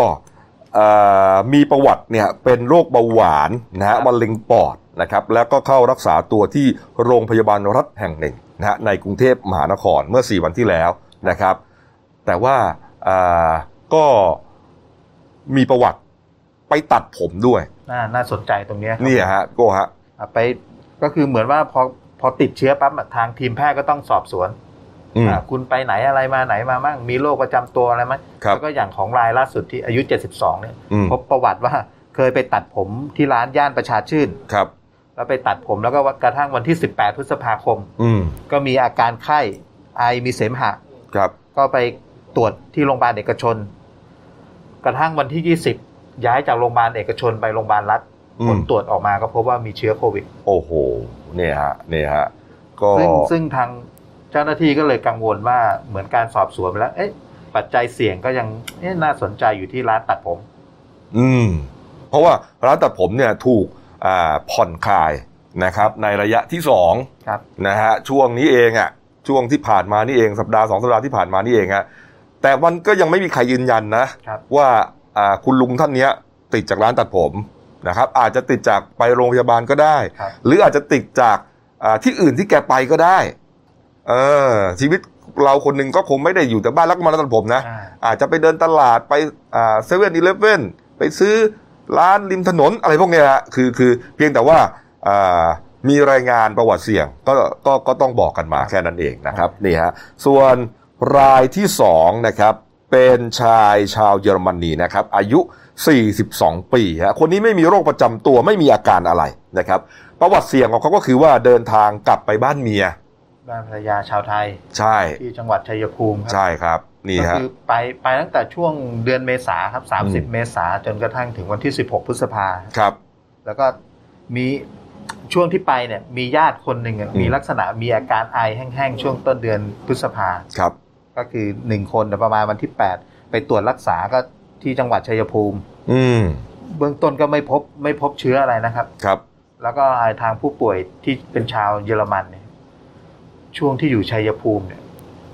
เอ่อมีประวัติเนี่ยเป็นโรคเบาหวานนะฮะมะเร็งปอดนะครับ แล้วก็เข้ารักษาตัวที่โรงพยาบาลรัฐแห่งหนึ่งนะฮะในกรุงเทพมหานครเมื่อ 4 วันที่แล้วนะครับ แต่ว่าอ่า ก็มีประวัติไปตัดผมด้วย น่าน่าสนใจตรงเนี้ยครับนี่ฮะโก็ฮะอะไปก็คือเหมือนว่าพอพอติดเชื้อปั๊บอะทางทีมแพทย์ก็ต้องสอบสวนอืมอะคุณไปไหนอะไรมาไหนมาบ้างมีโรคประจำตัวอะไรไหมครับแล้วก็อย่างของรายล่าสุดที่อายุ 72 เนี่ยอืมพบประวัติว่าเคยไปตัดผมที่ร้านย่านประชาชื่นครับแล้วไปตัดผมแล้วก็กระทั่งวันที่ 18 พฤษภาคม อืมก็มีอาการไข้ไอมีเสมหะครับ ก็ไป ตรวจที่โรงพยาบาลเอกชน กระทั่งวันที่20ย้ายจากโรงพยาบาลเอกชนไปโรงพยาบาลรัฐอืผมลตรวจออกมาก็พบว่ามีเชื้อโควิด โอ้โหเนี่ยฮะเนี่ยฮะก็ซึ่งซึ่งทางเจ้าหน้าที่ก็เลยกังวลว่าเหมือนการสอบสวนไปแล้ว เอ๊ะ ปัจจัยเสี่ยงก็ยังเอ๊ะน่าสนใจอยู่ที่ร้านตัดผม อืม เพราะว่าร้านตัดผมเนี่ยถูกอ่าผ่อนคลายนะครับ ในระยะที่สองครับนะฮะช่วงนี้เองอะช่วงที่ผ่านมานี่เองสัปดาห์สองสัปดาห์ที่ผ่านมานี่เองฮะ แต่มันก็ยังไม่มีใครยืนยันนะครับว่าอ่าคุณลุงท่านเนี้ยติดจากร้านตัดผมนะครับ อาจจะติดจากไปโรงพยาบาลก็ได้ครับหรืออาจจะติดจากอ่าที่อื่นที่แกไปก็ได้ เออ ชีวิตเราคนหนึ่งก็คงไม่ได้อยู่แต่บ้านแล้วก็มาร้านตัดผมนะอ่าอาจจะไปเดินตลาดไปอ่าเซเว่นอีเลฟเว่นไปซื้อร้านริมถนนอะไรพวกเนี้ยฮะคือคือเพียงแต่ว่าอ่ามีรายงานประวัติเสี่ยงก็ก็ก็ต้องบอกกันมาแค่นั้นเองนะครับนี่ฮะส่วน รายที่สองนะครับเป็นชายชาวเยอรมนีนะครับอายุ 42 ปีฮะคนนี้ไม่มีโรคประจำตัวไม่มีอาการอะไรนะครับ ประวัติเสี่ยงของเขาก็คือว่าเดินทางกลับไปบ้านเมีย บ้านภรรยาชาวไทย ใช่ที่จังหวัดชัยภูมิครัใช่ครับนี่ก็ฮะคือไปไปตั้งแต่ช่วงเดือนเมษาครับอืม30 เมษาจนกระทั่งถึงวันที่ 16 พฤษภาครับ แล้วก็มีช่วงที่ไปเนี่ยมีญาติคนหนึ่งอะอืมมีลักษณะมีอาการไอแห้งๆช่วงต้นเดือนพฤษภาครับ ก็คือหนึ่งคนแต่ประมาณวันที่8ไปตรวจรักษาก็ที่จังหวัดชัยภูมิ อืมเบื้องต้นก็ไม่พบไม่พบเชื้ออะไรนะครับ ครับ แล้วก็ทางผู้ป่วยที่เป็นชาวเยอรมันเนี่ย ช่วงที่อยู่ชัยภูมิเนี่ย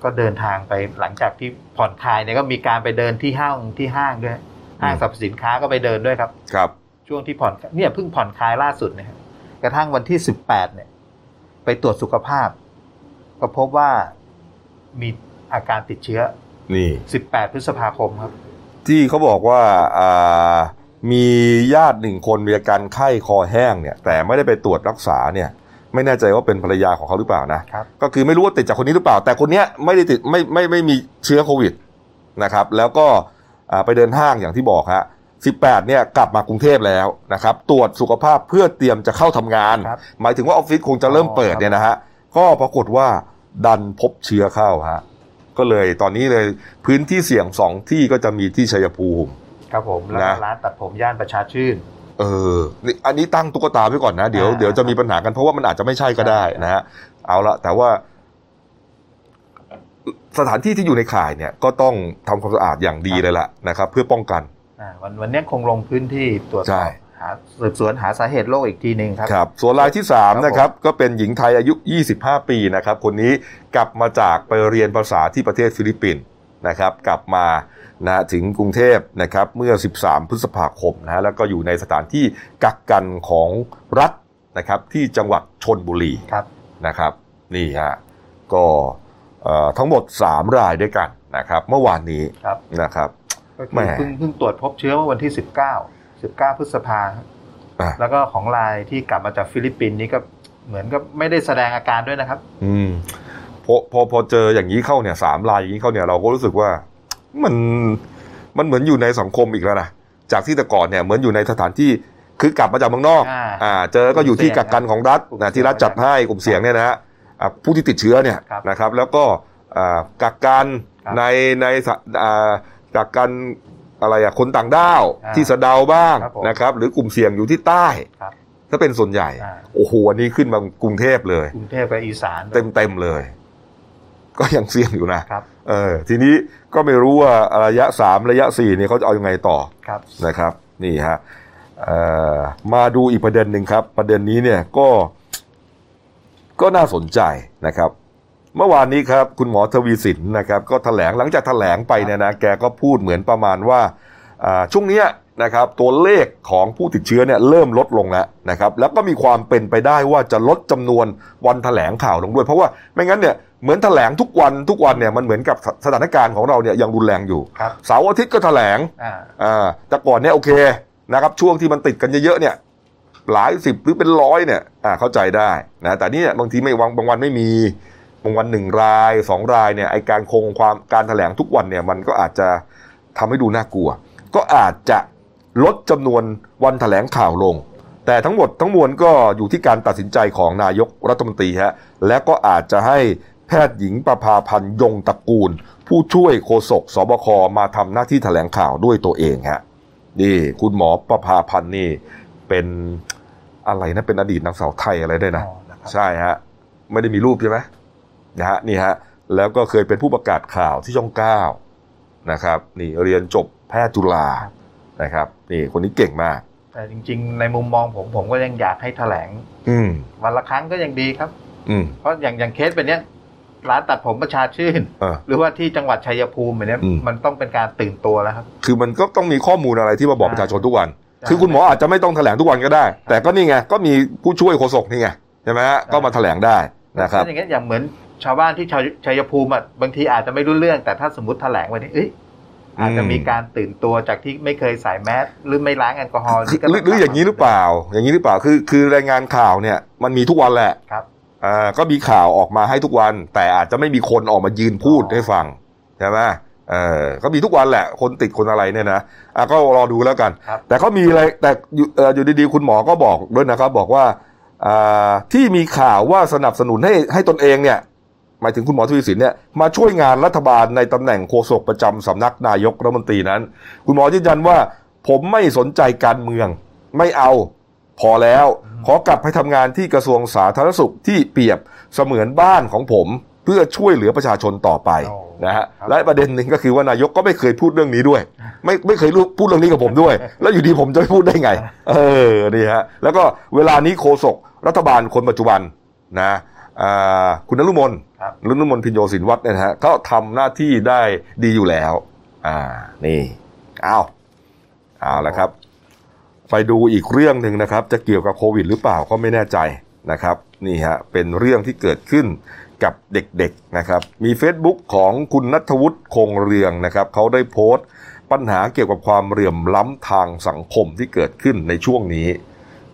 ก็เดินทางไปหลังจากที่ผ่อนคลายเนี่ยก็มีการไปเดินที่ห้างที่ห้างด้วยห้างสรรพสินค้าก็ไปเดินด้วยครับ ครับ ช่วงที่ผ่อนเนี่ยเพิ่งผ่อนคลายล่าสุดเนยครับกระทั่งวันที่สิบแปดเนี่ย ไปตรวจสุขภาพ ก็พบว่ามี อาการติดเชื้อ นี่สิบแปดพฤษภาคมครับ ที่เขาบอกว่าอ่ามีญาติหนึ่งคนมีอาการไข้คอแห้งเนี่ย แต่ไม่ได้ไปตรวจรักษาเนี่ย ไม่แน่ใจว่าเป็นภรรยาของเขาหรือเปล่านะครับ ก็คือไม่รู้ว่าติดจากคนนี้หรือเปล่า แต่คนเนี้ยไม่ได้ติดไม่ไม่ไม่มีเชื้อโควิดนะครับ แล้วก็อ่าไปเดินห้างอย่างที่บอกฮะ18เนี่ยกลับมากรุงเทพแล้วนะครับ ตรวจสุขภาพเพื่อเตรียมจะเข้าทำงาน ครับ หมายถึงว่าออฟฟิศคงจะเริ่มเปิดเนี่ยนะฮะก็ปรากฏว่าดันพบเชื้อเข้าฮะ ก็เลยตอนนี้เลยพื้นที่เสี่ยงสองที่ก็จะมีที่ชัยภูมิ ครับผมแล้วก็นะร้านตัดผมย่านประชาชื่น เออนี่อันนี้ตั้งตุ๊กตาไว้ก่อนนะ เดี๋ยวอ่าเดี๋ยวจะมีปัญหากันเพราะว่ามันอาจจะไม่ใช่ก็ได้ใช่นะฮะเอาละแต่ว่า สถานที่ที่อยู่ในข่ายเนี่ย ก็ต้องทำความสะอาดอย่างดีเลยล่ะนะครับ เพื่อป้องกันอ่าวันวันเนี้ยคงลงพื้นที่ตรวจสใช่อบ หาสืบสวนหาสาเหตุโรคอีกทีหนึ่งครับครับ ส่วนรายที่ครับ3นะครับก็เป็นหญิงไทยอายุ 25 ปีนะครับ คนนี้กลับมาจากไปเรียนภาษาที่ประเทศฟิลิปปินส์นะครับกลับมานะถึงกรุงเทพนะครับเมื่อ 13 พฤษภาคมนะฮะแล้วก็อยู่ในสถานที่กักกันของรัฐนะครับที่จังหวัดชนบุรีครับนะครับนี่ฮะก็เอ่อทั้งหมด 3 รายด้วยกันนะครับเมื่อวานนี้ครับนะครับก็แหม่คือเพิ่งเพิ่งตรวจพบเชื้อเมื่อวันที่ 19 19 พฤษภาครับอะแล้วก็ของรายที่กลับมาจากฟิลิปปินส์นี่ก็เหมือนก็ไม่ได้แสดงอาการด้วยนะครับ อืมพอพอพอเจออย่างนี้เข้าเนี่ยสามรายอย่างนี้เข้าเนี่ยเราก็รู้สึกว่ามันมันเหมือนอยู่ในสังคมอีกแล้วนะจากที่แต่ก่อนเนี่ยเหมือนอยู่ในสถานที่คือกลับมาจากเมืองนอกอ่าอ่าเจอก็อยู่ที่กลุ่มเสี่ยงกักกันของรัฐกลุ่มนะเสี่ยงที่รัฐจัดให้กลุ่มเสี่ยงเนี่ยนะฮะอ่าผู้ที่ติดเชื้อเนี่ยครับนะครับ แล้วก็อ่ากักกันครับในในสะอ่ากักกัน อะไรอะคนต่างด้าวอ่าที่สะเดาบ้างครับผมนะครับ หรือกลุ่มเสี่ยงอยู่ที่ใต้ ครับถ้าเป็นส่วนใหญ่ อ่า โอ้โหอันนี้ขึ้นมากรุงเทพเลย กรุงเทพกับอีสานเต็มเต็มๆเลย ก็ยังเสี่ยงอยู่นะ ครับเออ ทีนี้ก็ไม่รู้ว่าระยะสามระยะสี่นี่เขาจะเอายังไงต่อ ครับ นะครับนี่ฮะเอ่อมาดูอีกประเด็นหนึ่งครับ ประเด็นนี้เนี่ยก็ก็น่าสนใจนะครับ เมื่อวานนี้ครับคุณหมอทวีสินนะครับก็แถลงหลังจากแถลงไปเนี่ยนะแกก็พูดเหมือนประมาณว่าอ่าช่วงเนี้ยนะครับตัวเลขของผู้ติดเชื้อเนี่ยเริ่มลดลงแล้วนะครับแล้วก็มีความเป็นไปได้ว่าจะลดจำนวนวันแถลงข่าวลงด้วย เพราะว่าไม่งั้นเนี่ยเหมือนแถลงทุกวันทุกวันเนี่ยมันเหมือนกับสสถานการณ์ของเราเนี่ยยังรุนแรงอยู่ครับเสาร์อาทิตย์ก็แถลงอ่าอ่าแต่ก่อนเนี่ยโอเคนะครับช่วงที่มันติดกันเยอะๆเนี่ยหลายสิบหรือเป็นร้อยเนี่ยอ่าเข้าใจได้นะแต่เนี่ยบางทีไม่วางบางวันไม่มี บางวันหนึ่งรายสองรายเนี่ยไอการคงความการแถลงทุกวันเนี่ยมันก็อาจจะทำให้ดูน่ากลัว ก็อาจจะลดจำนวนวันแถลงข่าวลง แต่ทั้งหมดทั้งมวลก็อยู่ที่การตัดสินใจของนายกรัฐมนตรีฮะและก็อาจจะให้แพทย์หญิงประภาพันธ์ยงตระกูล ผู้ช่วยโฆษกสบคมาทำหน้าที่แถลงข่าวด้วยตัวเองฮะนี่คุณหมอประภาพันธ์นี่เป็นอะไรนะเป็นอดีตนางสาวไทยอะไรด้วยนะอ๋อนะครับใช่ฮะไม่ได้มีรูปใช่ไหม นะฮะนี่ฮะแล้วก็เคยเป็นผู้ประกาศข่าวที่ช่องเก้านะครับนี่เรียนจบแพทย์จุฬานะครับนี่คนนี้เก่งมาก แต่จริง ๆ ในมุมมองผมผมก็ยังอยากให้แถลง อืมวันละครั้งก็ยังดีครับ อืมเพราะอย่างอย่างเคสเป็นเนี้ยร้านตัดผมประชาชื่นเออหรือว่าที่จังหวัดชัยภูมิแบบเนี้ยอืมมันต้องเป็นการตื่นตัวแล้วครับ คือมันก็ต้องมีข้อมูลอะไรที่มาบอกใช่ประชาชนทุกวันใช่คือคุณหมออาจจะไม่ต้องแถลงทุกวันก็ได้ แต่ก็นี่ไงก็มีผู้ช่วยโฆษกนี่ไงใช่ไหมฮะก็มาแถลงได้นะครับอย่างเงี้ยอย่างเหมือน ชาวบ้านที่ชาวชัยภูมิอะบางทีอาจจะไม่รู้เรื่อง แต่ถ้าสมมติแถลงไว้นี่เอ้ยอาจจะมีการตื่นตัวจากที่ไม่เคยใส่แมสหรือไม่ล้างแอลกอฮอล์คือนี่ก็หรือหรืออย่างนี้หรือเปล่า อย่างนี้หรือเปล่าคือ คือรายงานข่าวเนี่ย มันมีทุกวันแหละครับอ่าก็มีข่าวออกมาให้ทุกวัน แต่อาจจะไม่มีคนออกมายืนพูดอ๋อให้ฟังใช่ไหมเออก็มีทุกวันแหละ คนติดคนอะไรเนี่ยนะอะก็รอดูแล้วกันครับแต่เขามีอะไรแต่อยู่เอ่ออยู่ดีๆคุณหมอก็บอกด้วยนะครับ บอกว่าอ่าที่มีข่าวว่าสนับสนุนให้ให้ตนเองเนี่ย หมายถึงคุณหมอทวีสินเนี่ยมาช่วยงานรัฐบาลในตำแหน่งโฆษกประจำสำนักนายกรัฐมนตรีนั้น คุณหมอยืนยันว่า ผมไม่สนใจการเมือง ไม่เอาพอแล้ว ขอกลับไปทำงานที่กระทรวงสาธารณสุขที่เปรียบเสมือนบ้านของผมเพื่อช่วยเหลือประชาชนต่อไปโอ้นะฮะครับและประเด็นหนึ่งก็คือว่านายกก็ไม่เคยพูดเรื่องนี้ด้วย ไม่ไม่เคยรู้พูดเรื่องนี้กับผมด้วย แล้วอยู่ดีผมจะไม่พูดได้ไง เออนี่ฮะแล้วก็เวลานี้โฆษกรัฐบาลคนปัจจุบันนะอ่าคุณนรุมนค รุ่นมนพินโยสินวัฒน์เนี่ยนะฮะเขาทำหน้าที่ได้ดีอยู่แล้ว อ่า นี่เอาเอาและครับ ไปดูอีกเรื่องหนึ่งนะครับ จะเกี่ยวกับโควิดหรือเปล่าก็ไม่แน่ใจนะครับ นี่ฮะ เป็นเรื่องที่เกิดขึ้นกับเด็กๆนะครับ มี Facebook ของคุณนัทวุฒิคงเรืองนะครับ เขาได้โพสต์ปัญหาเกี่ยวกับความเหลื่อมล้ำทางสังคมที่เกิดขึ้นในช่วงนี้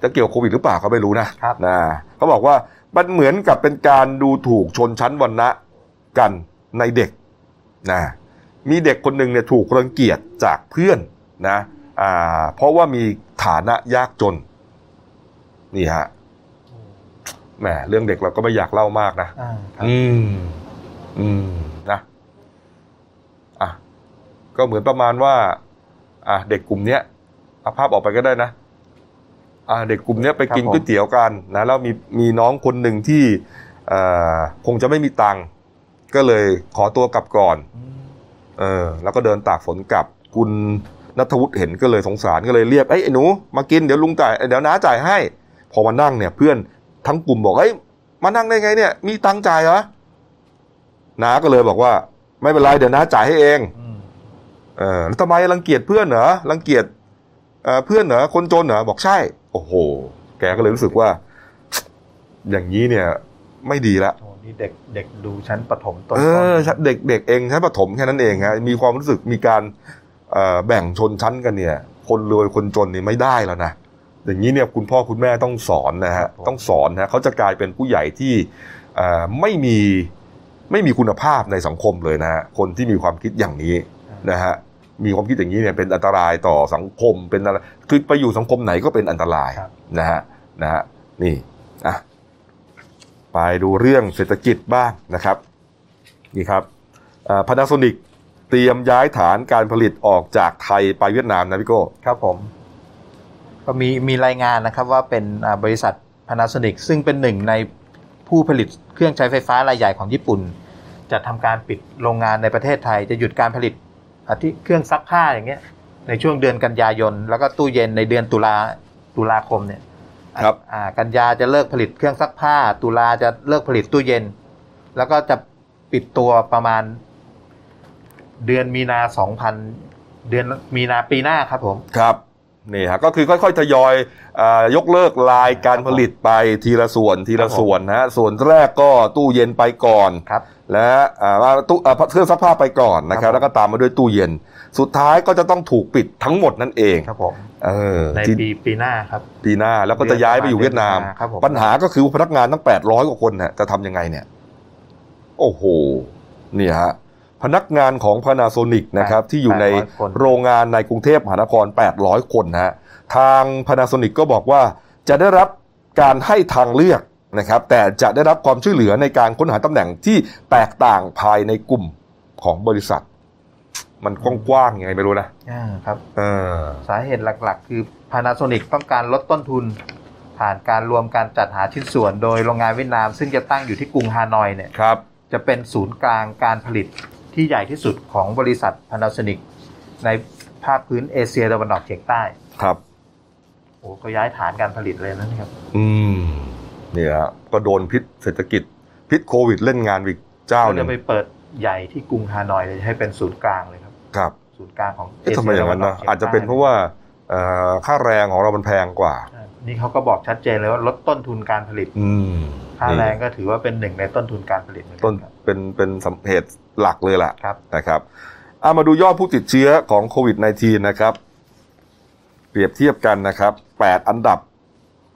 จะเกี่ยวกับโควิดหรือเปล่าเขาไม่รู้นะครับ นะเขาบอกว่ามันเหมือนกับเป็นการดูถูกชนชั้นวรรณะกันในเด็กนะมีเด็กคนหนึ่งเนี่ยถูกรังเกียจจากเพื่อนนะอ่าเพราะว่ามีฐานะยากจน นี่ฮะแหมเรื่องเด็กเราก็ไม่อยากเล่ามากนะอ่าครับอืม อืมนะอะก็เหมือนประมาณว่า อะเด็กกลุ่มเนี้ยเอาภาพออกไปก็ได้นะอะ เด็กกลุ่มเนี้ยไปกินครับผมก๋วยเตี๋ยวกันนะแล้วมีมีน้องคนหนึ่งที่เอ่อคงจะไม่มีตังค์ก็เลยขอตัวกลับก่อนอืมเออแล้วก็เดินตากฝนกลับคุณนัทวุฒิเห็นก็เลยสงสารก็เลยเรียกเอ้ยไอ้หนูมากินเดี๋ยวลุงจ่ายเดี๋ยวน้าจ่ายให้ พอมานั่งเนี่ย เพื่อนทั้งกลุ่มบอกเอ้ยมานั่งได้ไงเนี่ย มีตังค์จ่ายเหรอน้าก็เลยบอกว่า ไม่เป็นไรเดี๋ยวน้าจ่ายให้เองอืมเออแล้วทำไมรังเกียจเพื่อนเหรอรังเกียจเอ่อเพื่อนเหรอคนจนเหรอบอกใช่ โอ้โห แกก็เลยรู้สึกว่า อย่างนี้เนี่ย ไม่ดีละโอ้นี่เด็กเด็กดูชั้นประถมต้นเออเด็กเด็กเองชั้นประถมแค่นั้นเองฮะมีความรู้สึกมีการเอ่อแบ่งชนชั้นกันเนี่ย คนรวยคนจนนี่ไม่ได้แล้วนะอย่างนี้เนี่ยคุณพ่อคุณแม่ต้องสอนนะฮะต้องสอนนะฮะเขาจะกลายเป็นผู้ใหญ่ที่เอ่อไม่มีไม่มีคุณภาพในสังคมเลยนะฮะคนที่มีความคิดอย่างนี้นะฮะ มีความคิดอย่างนี้เนี่ยเป็นอันตรายต่อสังคมเป็นอะไรคือไปอยู่สังคมไหนก็เป็นอันตรายครับนะฮะนะฮะนี่อะไปดูเรื่องเศรษฐกิจบ้างนะครับ นี่ครับพานาโซนิกเตรียมย้ายฐานการผลิตออกจากไทยไปเวียดนามนะพี่โก้ครับผม ก็มีมีรายงานนะครับว่าเป็นอ่าบริษัท Panasonic ซึ่งเป็นหนึ่งในผู้ผลิตเครื่องใช้ไฟฟ้ารายใหญ่ของญี่ปุ่น จะทำการปิดโรงงานในประเทศไทยจะหยุดการผลิต อาทิเครื่องซักผ้าอย่างเงี้ย ในช่วงเดือนกันยายน แล้วก็ตู้เย็นในเดือนตุลาตุลาคมเนี่ยครับอ่ากันยาจะเลิกผลิตเครื่องซักผ้า ตุลาจะเลิกผลิตตู้เย็น แล้วก็จะปิดตัวประมาณ เดือนมีนาสองพันเดือนมีนาปีหน้าครับผมครับนี่ฮะก็คือค่อยๆทยอยเออยกเลิกลายการผลิตไปทีละส่วนทีละส่วนนะฮะส่วนแรกก็ตู้เย็นไปก่อนครับ และอ่าว่าตู้อ่าเครื่องซักผ้าไปก่อนนะครับครับ แล้วก็ตามมาด้วยตู้เย็น สุดท้ายก็จะต้องถูกปิดทั้งหมดนั่นเองครับผมเออในที่ปีปีหน้าครับ ปีหน้าแล้วก็จะย้ายไปอยู่เวียดนามครับผมปัญหาก็คือพนักงานตั้ง 800 กว่าคนน่ะจะทำยังไงเนี่ย โอ้โหเนี่ยฮะพนักงานของ Panasonic นะครับ ที่อยู่ใน800คนโรงงานในกรุงเทพมหานคร 800 คนนะฮะทาง Panasonic ก็บอกว่าจะได้รับการให้ทางเลือก นะครับแต่จะได้รับความช่วยเหลือในการค้นหาตำแหน่งที่แตกต่างภายในกลุ่มของบริษัท มันกว้างๆยังไงไม่รู้นะอ่าครับเออสาเหตุหลักๆ คือ Panasonic ต้องการลดต้นทุน ผ่านการรวมการจัดหาชิ้นส่วนโดยโรงงานเวียดนาม ซึ่งจะตั้งอยู่ที่กรุงฮานอยเนี่ยครับจะเป็นศูนย์กลางการผลิตที่ใหญ่ที่สุดของบริษัท Panasonic ในภาคพื้นเอเชียตะวันออกเฉียงใต้ครับโอ้ก็ย้ายฐานการผลิตเลยนะครับ อืม เนี่ยฮะก็โดนพิษเศรษฐกิจ พิษโควิดเล่นงานอีกเจ้าก็หนึ่จะงไปเปิดใหญ่ที่กรุงฮานอยเลยให้เป็นศูนย์กลางเลยครับครับ ศูนย์กลางของเอ๊ะทำไมอย่างนั้นนะตวักฉียงอาจจะเป็นเพราะว่าเอ่อค่าแรงของเรามันแพงกว่าใช่นี่เขาก็บอกชัดเจนเลยว่าลดต้นทุนการผลิตอืมค่าแรงก็ถือว่าเป็นหนึ่งในต้นทุนการผลิตเหมือนกัต้นครับเป็นเป็นสาเหตุหลักเลยแหละครับนะครับเอามาดูยอดผู้ติดเชื้อของโควิด -19 นะครับ เปรียบเทียบกันนะครับ 8 อันดับ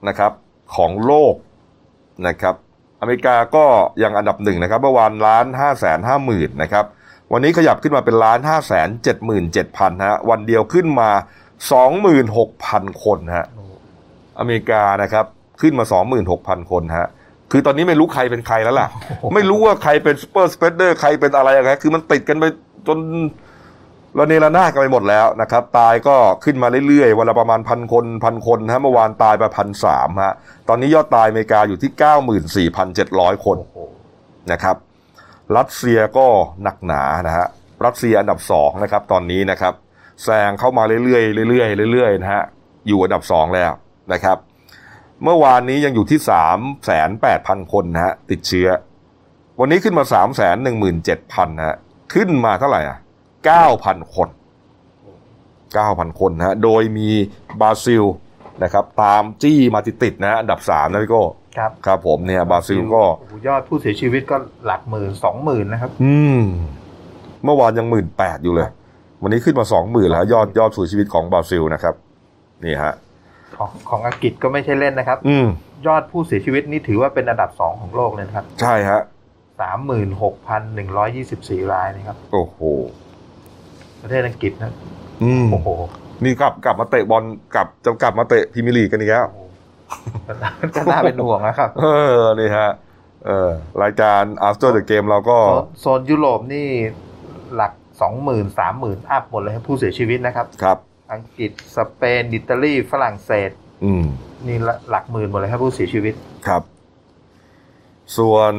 นะครับของโลก นะครับอเมริกาก็ยังอันดับหนึ่งนะครับเมื่อวานล้านห้าแสนห้าหมื่นนะครับวันนี้ขยับขึ้นมาเป็นล้านห้าแสนเจ็ดหมื่นเจ็ดพันฮะวันเดียวขึ้นมาสองหมื่นหกพันคนฮะอเมริกานะครับขึ้นมาสองหมื่นหกพันคนฮะคือตอนนี้ไม่รู้ใครเป็นใครแล้วล่ะ ไม่รู้ว่าใครเป็น super spreader ใครเป็นอะไรอะไรคือมันติดกันไปจน ระเนระนาดกันไปหมดแล้วนะครับ ตายก็ขึ้นมาเรื่อยๆ วันละประมาณพันคนพันคนฮะเมื่อวานตายไปพันสามฮะตอนนี้ยอดตายอเมริกาอยู่ที่เก้าหมื่นสี่พันเจ็ดร้อยคนนะครับ รัสเซียก็หนักหนานะฮะรัสเซียอันดับสองนะครับตอนนี้นะครับแซงเข้ามาเรื่อยๆเรื่อยๆเรื่อยๆนะฮะอยู่อันดับสองแล้วนะครับ เมื่อวานนี้ยังอยู่ที่สามแสนแปดพันคนนะฮะติดเชื้อ วันนี้ขึ้นมาสามแสนหนึ่งหมื่นเจ็ดพันนะฮะขึ้นมาเท่าไหร่อะ เก้าพันคนเก้าพันคนนะฮะโดยมีบราซิลนะครับตามจี้มาติดๆนะฮะอันดับสามนะพี่โก้ครับครับผมเนี่ยบราซิลก็โอ้โหยอดผู้เสียชีวิตก็หลักหมื่นสองหมื่นนะครับ อืม เมื่อวานยังหมื่นแปดอยู่เลย วันนี้ขึ้นมาสองหมื่นแล้วยอดยอดสูญชีวิตของบราซิลนะครับ นี่ฮะ ของของอังกฤษก็ไม่ใช่เล่นนะครับ อืม ยอดผู้เสียชีวิตนี่ถือว่าเป็นอันดับสองของโลกเลยนะครับ ใช่ฮะสามหมื่นหกพันหนึ่งร้อยยี่สิบสี่รายนะครับ โอ้โห ประเทศอังกฤษนะอืมโอ้โหนี่กลับกลับมาเตะบอลกลับจะกลับมาเตะพรีเมียร์ลีกกันอีกแล้วก็น่าก็น่าเป็นห่วงนะครับ เออนี่ฮะเออรายการ after the game เราก็ โซนโซนยุโรปนี่หลักสองหมื่นสามหมื่นอัพหมดเลยครับผู้เสียชีวิตนะครับ ครับ อังกฤษสเปน อิตาลี ฝรั่งเศส อืมนี่ละหลักหมื่นหมดเลยครับผู้เสียชีวิตครับ ส่วน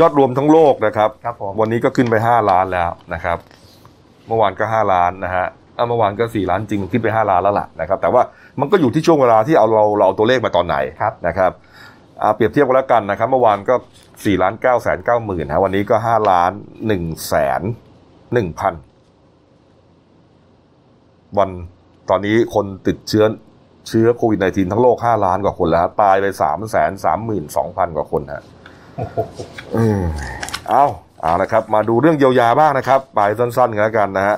ยอดรวมทั้งโลกนะครับครับผมวันนี้ก็ขึ้นไปห้าล้านแล้วนะครับ เมื่อวานก็ห้าล้านนะฮะอะเมื่อวานก็สี่ล้านจริงขึ้นไปห้าล้านแล้วล่ะนะครับ แต่ว่ามันก็อยู่ที่ช่วงเวลาที่เอาเราเราเอาตัวเลขมาตอนไหนครับนะครับอ่าเปรียบเทียบกันแล้วกันนะครับ เมื่อวานก็สี่ล้านเก้าแสนเก้าหมื่นฮะวันนี้ก็ห้าล้านหนึ่งแสนหนึ่งพันวันตอนนี้คนติดเชื้อเชื้อโควิด -19 ทั้งโลกห้าล้านกว่าคนแล้วฮะตายไปสามแสนสามหมื่นสองพันกว่าคนฮะโอ้โหอืมเอา เอานะครับ มาดูเรื่องเยียวยาบ้างนะครับไปสั้นๆกันแล้วกันนะฮะ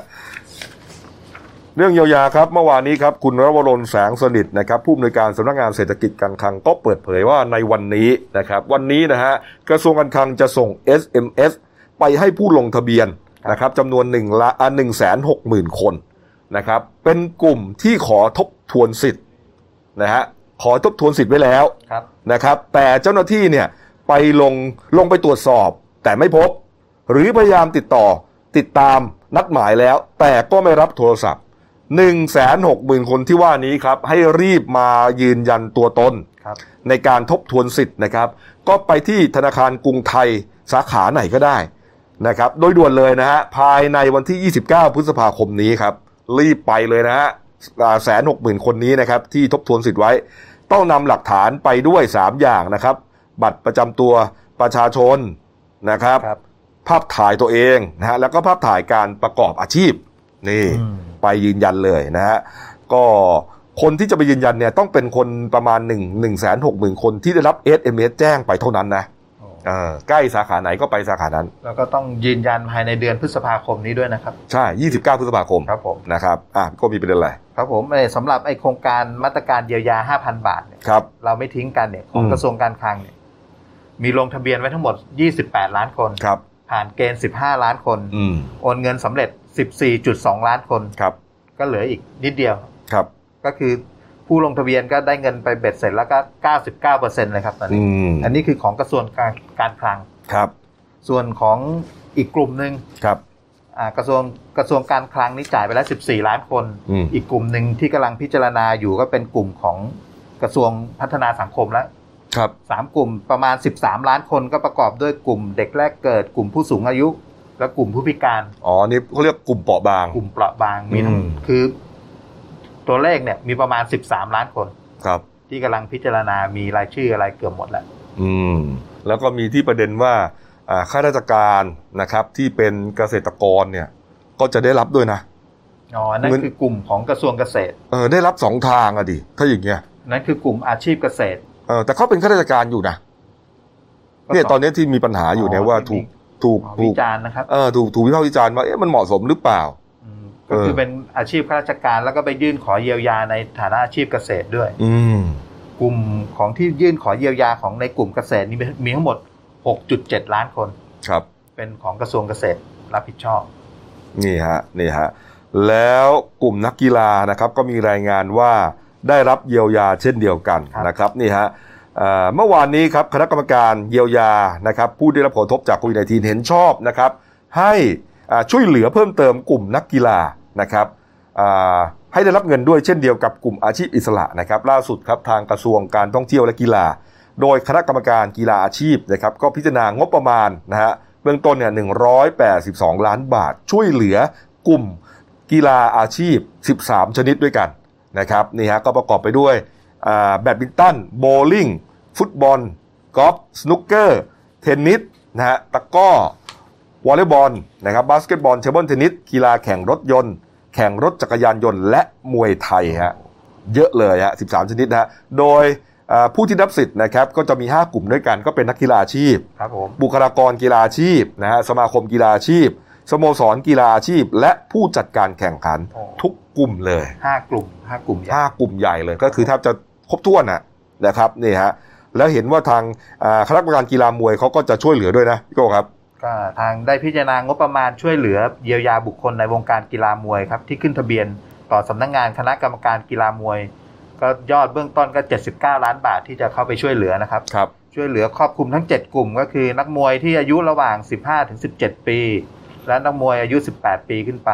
เรื่องเยียวยาครับเมื่อวานนี้ครับคุณรวรนแสงสนิทนะครับผู้อำนวยการสำนักงานเศรษฐกิจการคลังก็เปิดเผยว่าในวันนี้นะครับ วันนี้นะฮะกระทรวงการคลังจะส่ง SMS ไปให้ผู้ลงทะเบียนนะครับจำนวนหนึ่งละหนึ่งแสนหกหมื่นคนนะครับ เป็นกลุ่มที่ขอทบทวนสิทธิ์นะฮะขอทบทวนสิทธิ์ไว้แล้วครับนะครับ แต่เจ้าหน้าที่เนี่ยไปลงลงไปตรวจสอบแต่ไม่พบ หรือพยายามติดต่อติดตามนัดหมายแล้ว แต่ก็ไม่รับโทรศัพท์1นึ่งแสนหกหมื่นคนที่ว่านี้ครับ ให้รีบมายืนยันตัวตนครับในการทบทวนสิทธิ์นะครับ ก็ไปที่ธนาคารกรุงไทยสาขาไหนก็ได้นะครับ โดยด่วนเลยนะฮะภายในวันที่ 29 พฤษภาคมนี้ครับ รีบไปเลยนะฮะแสนหกหมื่นคนนี้นะครับ ที่ทบทวนสิทธิ์ไว้ ต้องนำหลักฐานไปด้วย 3 อย่างนะครับ บัตรประจำตัวประชาชนนะครับครับ ภาพถ่ายตัวเองนะฮะแล้วก็ภาพถ่ายการประกอบอาชีพนี่อืมไปยืนยันเลยนะฮะก็คนที่จะไปยืนยันเนี่ยต้องเป็นคนประมาณ1 1 6 0 0 0 0 คนที่ได้รับ SMS แจ้งไปเท่านั้นนะเออใกล้สาขาไหนก็ไปสาขานั้น แล้วก็ต้องยืนยันภายในเดือนพฤษภาคมนี้ด้วยนะครับ ใช่ 29 พฤษภาคมครับผมนะครับอะก็มีประเด็นอะไร ครับผมเอ่อสำหรับไอ้โครงการมาตรการเยียวยา 5,000 บาทเนี่ยครับเราไม่ทิ้งกันเนี่ยของอืมกระทรวงการคลังเนี่ยมีลงทะเบียนไว้ทั้งหมด 28 ล้านคนครับ ผ่านเกณฑ์ 15 ล้านคนอืมโอนเงินสำเร็จ 14.2 ล้านคนครับ ก็เหลืออีกนิดเดียวครับ ก็คือผู้ลงทะเบียนก็ได้เงินไปเบ็ดเสร็จแล้วก็ 99เปอร์เซ็นต์เลยครับตอนอืนี้มอันนี้คือของกระทรวงการการคลังครับ ส่วนของอีกกลุ่มหนึ่งครับอ่ากระทรวงกระทรวงการคลังนี่จ่ายไปแล้ว 14 ล้านคนอืมอีกกลุ่มหนึ่งที่กำลังพิจารณาอยู่ก็เป็นกลุ่มของกระทรวงพัฒนาสังคมแล้ว ครับสามกลุ่มประมาณ 13 ล้านคนก็ประกอบด้วยกลุ่มเด็กแรกเกิด กลุ่มผู้สูงอายุ และกลุ่มผู้พิการ อ๋อ นี่เขาเรียกกลุ่มเปราะบาง กลุ่มเปราะบางมีทั้งอืมคือ ตัวเลขเนี่ย มีประมาณ 13 ล้านคน ครับ ที่กำลังพิจารณามีรายชื่ออะไรเกือบหมดแล้วอืม แล้วก็มีที่ประเด็นว่าอ่าข้าราชการนะครับ ที่เป็นเกษตรกรเนี่ย ก็จะได้รับด้วยนะอ๋อนั่นเงินคือกลุ่มของกระทรวงเกษตร เออได้รับสองทางอะดิถ้าอย่างเงี้ยนั่นคือกลุ่มอาชีพเกษตร เออแต่เขาเป็นข้าราชการอยู่นะเนี่ยตอนนี้ที่มีปัญหาอยู่เนี่ยว่าถูกถูกอ๋อถูวิกจารณ์นะครับเออถูกถูกวิพากษ์วิจารณ์ว่าเอ๊ะมันเหมาะสมหรือเปล่าอืมก็คือเป็นอาชีพข้าราชการแล้วก็ไปยื่นขอเยียวยาในฐานะอาชีพเกษตรด้วย อืมกลุ่มของที่ยื่นขอเยียวยาของในกลุ่มเกษตรนี่มีทั้งหมด 6.7 ล้านคน ครับ เป็นของกระทรวงเกษตรรับผิดชอบ นี่ฮะ นี่ฮะ แล้วกลุ่มนักกีฬานะครับ ก็มีรายงานว่า ได้รับเยียวยาเช่นเดียวกันครับนะครับนี่ฮะเอ่อเมื่อวานนี้ครับคณะกรรมการเยียวยานะครับผู้ได้รับผลกระทบจากโควิด -19 เห็นชอบนะครับให้อ่าช่วยเหลือเพิ่มเติมกลุ่มนักกีฬานะครับอ่าให้ได้รับเงินด้วยเช่นเดียวกับกลุ่มอาชีพอิสระนะครับล่าสุดครับทางกระทรวงการท่องเที่ยวและกีฬา โดยคณะกรรมการกีฬาอาชีพนะครับก็พิจารณางบประมาณนะฮะเบื้องต้นเนี่ย 182 ล้านบาท ช่วยเหลือกลุ่มกีฬาอาชีพ 13 ชนิดด้วยกัน นะครับนี่ฮะก็ประกอบไปด้วยอ่าแบดมินตันโบว์ลิ่งฟุตบอลกอล์ฟสนุกเกอร์ เทนนิสนะฮะตะกร้อวอลเลย์บอลนะครับบาสเกตบอลเทเบิลเทนนิสกีฬาแข่งรถยนต์ แข่งรถจักรยานยนต์ และมวยไทยฮะเยอะเลยฮะ13 ชนิดนะฮะโดยเอ่อผู้ที่รับสิทธิ์นะครับก็จะมี 5 กลุ่มด้วยกันก็เป็นนักกีฬาอาชีพครับผมบุคลากรกีฬาอาชีพนะฮะสมาคมกีฬาอาชีพ สโมสรกีฬาอาชีพ และผู้จัดการแข่งขันโอ้ทุกกลุ่มเลยห้ากลุ่มห้ากลุ่มใหญ่5กลุ่มใหญ่เลยก็คือแทบจะครบถ้วนนะนะครับนี่ฮะแล้วเห็นว่าทางอ่าคณะกรรมการกีฬามวยเขาก็จะช่วยเหลือด้วยนะพี่โก้ครับก็ทางได้พิจารณางบประมาณช่วยเหลือเยียวยาบุคคลในวงการกีฬามวยครับที่ขึ้นทะเบียนต่อสำนักงานคณะกรรมการกีฬามวย ก็ยอดเบื้องต้นก็ 79 ล้านบาทที่จะเข้าไปช่วยเหลือนะครับครับช่วยเหลือครอบคลุมทั้ง 7 กลุ่มก็คือนักมวยที่อายุระหว่าง 15ถึง17 ปี และนักมวยอายุ 18 ปีขึ้นไป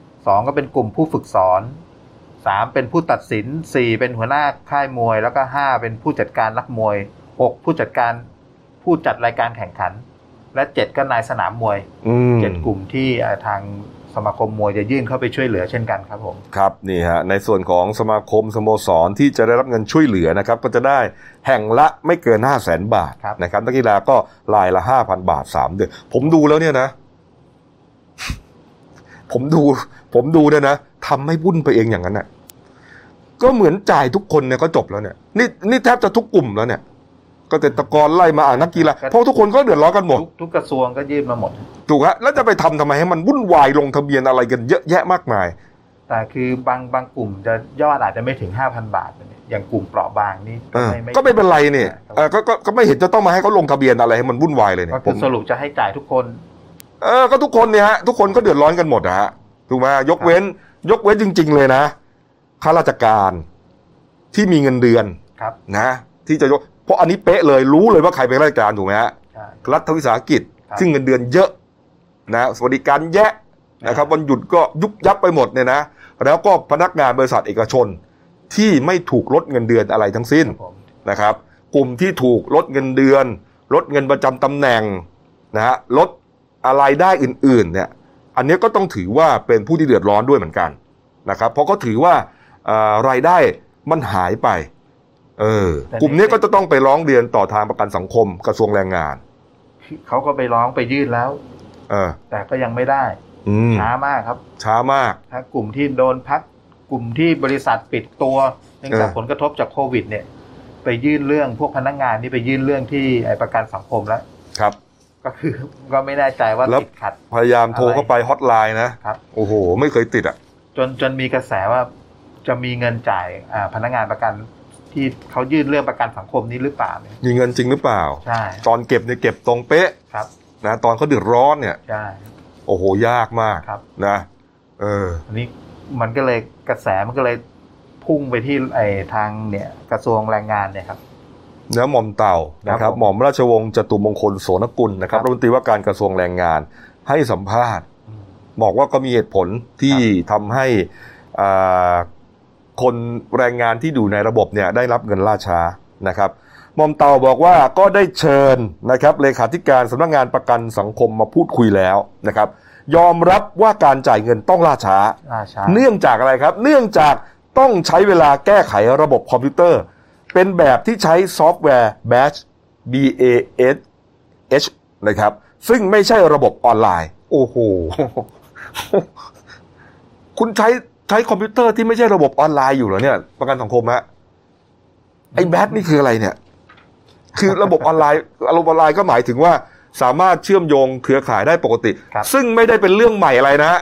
2 ก็เป็นกลุ่มผู้ฝึกสอน 3 เป็นผู้ตัดสิน 4 เป็นหัวหน้าค่ายมวย แล้วก็ 5 เป็นผู้จัดการนักมวย 6 ผู้จัดการผู้จัดรายการแข่งขัน และ 7 ก็นายสนามมวยอืม7กลุ่มที่เอ่อทางสมาคมมวยจะยื่นเข้าไปช่วยเหลือเช่นกันครับผมครับนี่ฮะในส่วนของสมาคมสโมสรที่จะได้รับเงินช่วยเหลือนะครับก็จะได้แห่งละไม่เกิน 5 0 0แสนบาทครับนะครับนักกีฬาก็รายละ 5,000 บาท 3 เดือนผมดูแล้วเนี่ยนะ ผมดู ผมดูเนี่ยนะทำให้วุ่นไปเองอย่างนั้นน่ะ ก็เหมือนจ่ายทุกคนเนี่ยก็จบแล้วเนี่ย นี่นี่แทบจะทุกกลุ่มแล้วเนี่ยเกษตรกรไล่มาอ่านนักกีฬาเพราะทุกคนก็เดือดร้อนกันหมด ทุกทุกกระทรวงก็ยื่นมาหมด ถูกฮะแล้วจะไปทำทำไมให้มันวุ่นวายลงทะเบียนอะไรกันเยอะแยะมากมาย แต่คือบางบางกลุ่มจะยอดอาจจะไม่ถึง5,000บาทเนี่ยอย่างกลุ่มเปราะบางนี่เออก็ไม่เป็นไรเนี่ยเออก็ก็ก็ไม่เห็นจะต้องมาให้เขาลงทะเบียนอะไรให้มันวุ่นวายเลยเนี่ก็ยผคือมสรุปจะให้จ่ายทุกคน เออก็ทุกคนเนี่ยฮะทุกคนก็เดือดร้อนกันหมดนะฮะถูกไหมยกเว้น ยกเว้นจริง ๆ เลยนะข้าราชการที่มีเงินเดือนครับนะ ที่จะยกเพราะอันนี้เป๊ะเลยรู้เลยว่าใครเป็นข้าราชการถูกไหมฮะใช่รัฐวิสาหกิจครับซึ่งเงินเดือนเยอะนะสวัสดิการแยะนะครับวันหยุดก็ยุบยับไปหมดเนี่ยนะแล้วก็พนักงานบริษัทเอกชนที่ไม่ถูกลดเงินเดือนอะไรทั้งสิ้นครับผมนะครับ กลุ่มที่ถูกลดเงินเดือน ลดเงินประจำตำแหน่งนะฮะลด อะไรได้อื่นๆเนี่ยอันนี้ก็ต้องถือว่าเป็นผู้ที่เดือดร้อนด้วยเหมือนกันนะครับเพราะเขาถือว่าเอ่อรายได้มันหายไปเออกลุ่มนี้ก็จะต้องไปร้องเรียนต่อทางประกันสังคมกระทรวงแรงงาน เขาก็ไปร้องไปยื่นแล้ว เออ แต่ก็ยังไม่ได้อืมช้ามากครับ ช้ามากถ้ากลุ่มที่โดนพักกลุ่มที่บริษัทปิดตัวเนื่องจากเออผลกระทบจากโควิด เนี่ย ไปยื่นเรื่องพวกพนักงานนี่ไปยื่นเรื่องที่ไอประกันสังคมแล้วครับ ก็คือก็ไม่แน่ใจว่าแล้ว ติดขัด พยายามโทรเข้าไปฮอตไลน์นะครับ โอ้โห ไม่เคยติดอะ จนจนมีกระแสว่าจะมีเงินจ่ายอ่าพนักงานประกันที่เขายื่นเรื่องประกันสังคมนี้หรือเปล่าเนี่ยมีเงินจริงหรือเปล่า ใช่ตอนเก็บเนี่ยเก็บตรงเป๊ะครับนะตอนเขาเดือดร้อนเนี่ย ใช่ โอ้โหยากมากครับ นะเออ อันนี้มันก็เลยกระแสมันก็เลยพุ่งไปที่ไอทางเนี่ยกระทรวงแรงงานเนี่ยครับเนื้อหม่อมเต่านะคครัรับบผมหม่อมราชวงศ์จตุมงคลโสนกุลนะครับครับรัฐมนตรีว่าการกระทรวงแรงงานให้สัมภาษณ์อืมบอกว่าก็มีเหตุผลที่ทำให้อ่าคนแรงงานที่อยู่ในระบบเนี่ยได้รับเงินล่าช้านะครับหม่อมเต่าบอกว่าก็ได้เชิญนะครับเลขาธิการสำนักงานประกันสังคมมาพูดคุยแล้วนะครับ ยอมรับว่าการจ่ายเงินต้องล่าช้าล่าช้า เนื่องจากอะไรครับ เนื่องจากต้องใช้เวลาแก้ไขระบบคอมพิวเตอร์ เป็นแบบที่ใช้ซอฟต์แวร์ Batch B A S H นะครับ ซึ่งไม่ใช่ระบบออนไลน์ โอ้โห คุณใช้ใช้คอมพิวเตอร์ที่ไม่ใช่ระบบออนไลน์อยู่เหรอเนี่ย ประกันสังคมฮะไอ้ batch นี่คืออะไรเนี่ย คือระบบออนไลน์ระบบออนไลน์ก็หมายถึงว่า สามารถเชื่อมโยงเครือข่ายได้ปกติครับซึ่งไม่ได้เป็นเรื่องใหม่อะไรนะ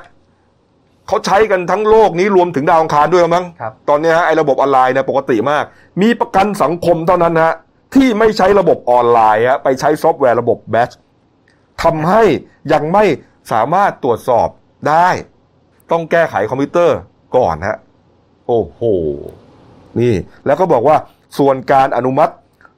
เขาใช้กันทั้งโลกนี้รวมถึงดาวอังคารด้วยมั้ง ครับตอนเนี้ยฮะไอ้ระบบออนไลน์เนี่ยปกติมาก มีประกันสังคมเท่านั้นฮะที่ไม่ใช้ระบบออนไลน์ฮะไปใช้ซอฟต์แวร์ระบบ batch ทำให้ยังไม่สามารถตรวจสอบได้ ต้องแก้ไขคอมพิวเตอร์ก่อนฮะโอ้โห นี่ แล้วก็บอกว่าส่วนการอนุมัติ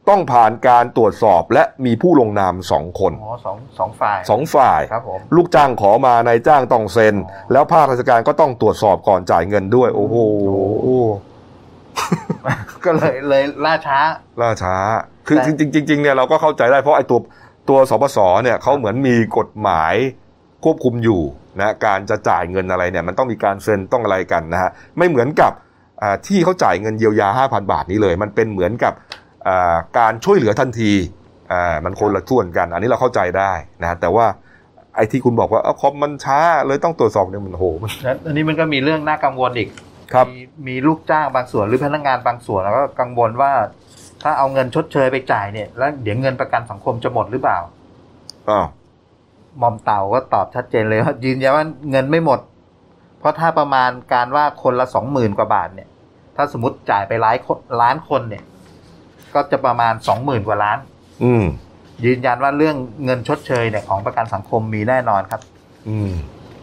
ต้องผ่านการตรวจสอบและมีผู้ลงนามสองคนอ๋อสองสองฝ่ายสองฝ่าย ครับผม ลูกจ้างขอมานายจ้างต้องเซ็น อ๋อ แล้วภาคราชการก็ต้องตรวจสอบก่อนจ่ายเงินด้วย โอ้โหก็เลยเลยล่าช้า ล่าช้า คือแต่ จริงๆจริงๆเนี่ยเราก็เข้าใจได้เพราะไอ้ตัวตัวสปสเนี่ยเขาเหมือนมีกฎหมายควบคุมอยู่นะการจะจ่ายเงินอะไรเนี่ยมันต้องมีการเซ็นต้องอะไรกันนะฮะไม่เหมือนกับอ่าที่เขาจ่ายเงินเยียวยา 5,000 บาทนี้เลย มันเป็นเหมือนกับอ่า การช่วยเหลือทันทีอ่ามันคนละส่วนกัน อันนี้เราเข้าใจได้นะแต่ว่าไอ้ที่คุณบอกว่าเอ้าคอมมันช้าเลยต้องตรวจสอบเนี่ยมันโหมันแล้วอันนี้มันก็มีเรื่องน่ากังวลอีกครับมีมีลูกจ้างบางส่วนหรือพนักงานบางส่วนแล้วก็กังวลว่า ถ้าเอาเงินชดเชยไปจ่ายเนี่ย แล้วเดี๋ยวเงินประกันสังคมจะหมดหรือเปล่าอ้าวมอมเต่าก็ตอบชัดเจนเลยว่ายืนยันว่าเงินไม่หมด เพราะถ้าประมาณการว่าคนละสองหมื่นกว่าบาทเนี่ย ถ้าสมมติจ่ายไปล้านคนล้านคนเนี่ย ก็จะประมาณสองหมื่นกว่าล้าน อืม ยืนยันว่าเรื่องเงินชดเชยเนี่ยของประกันสังคมมีแน่นอนครับ อืม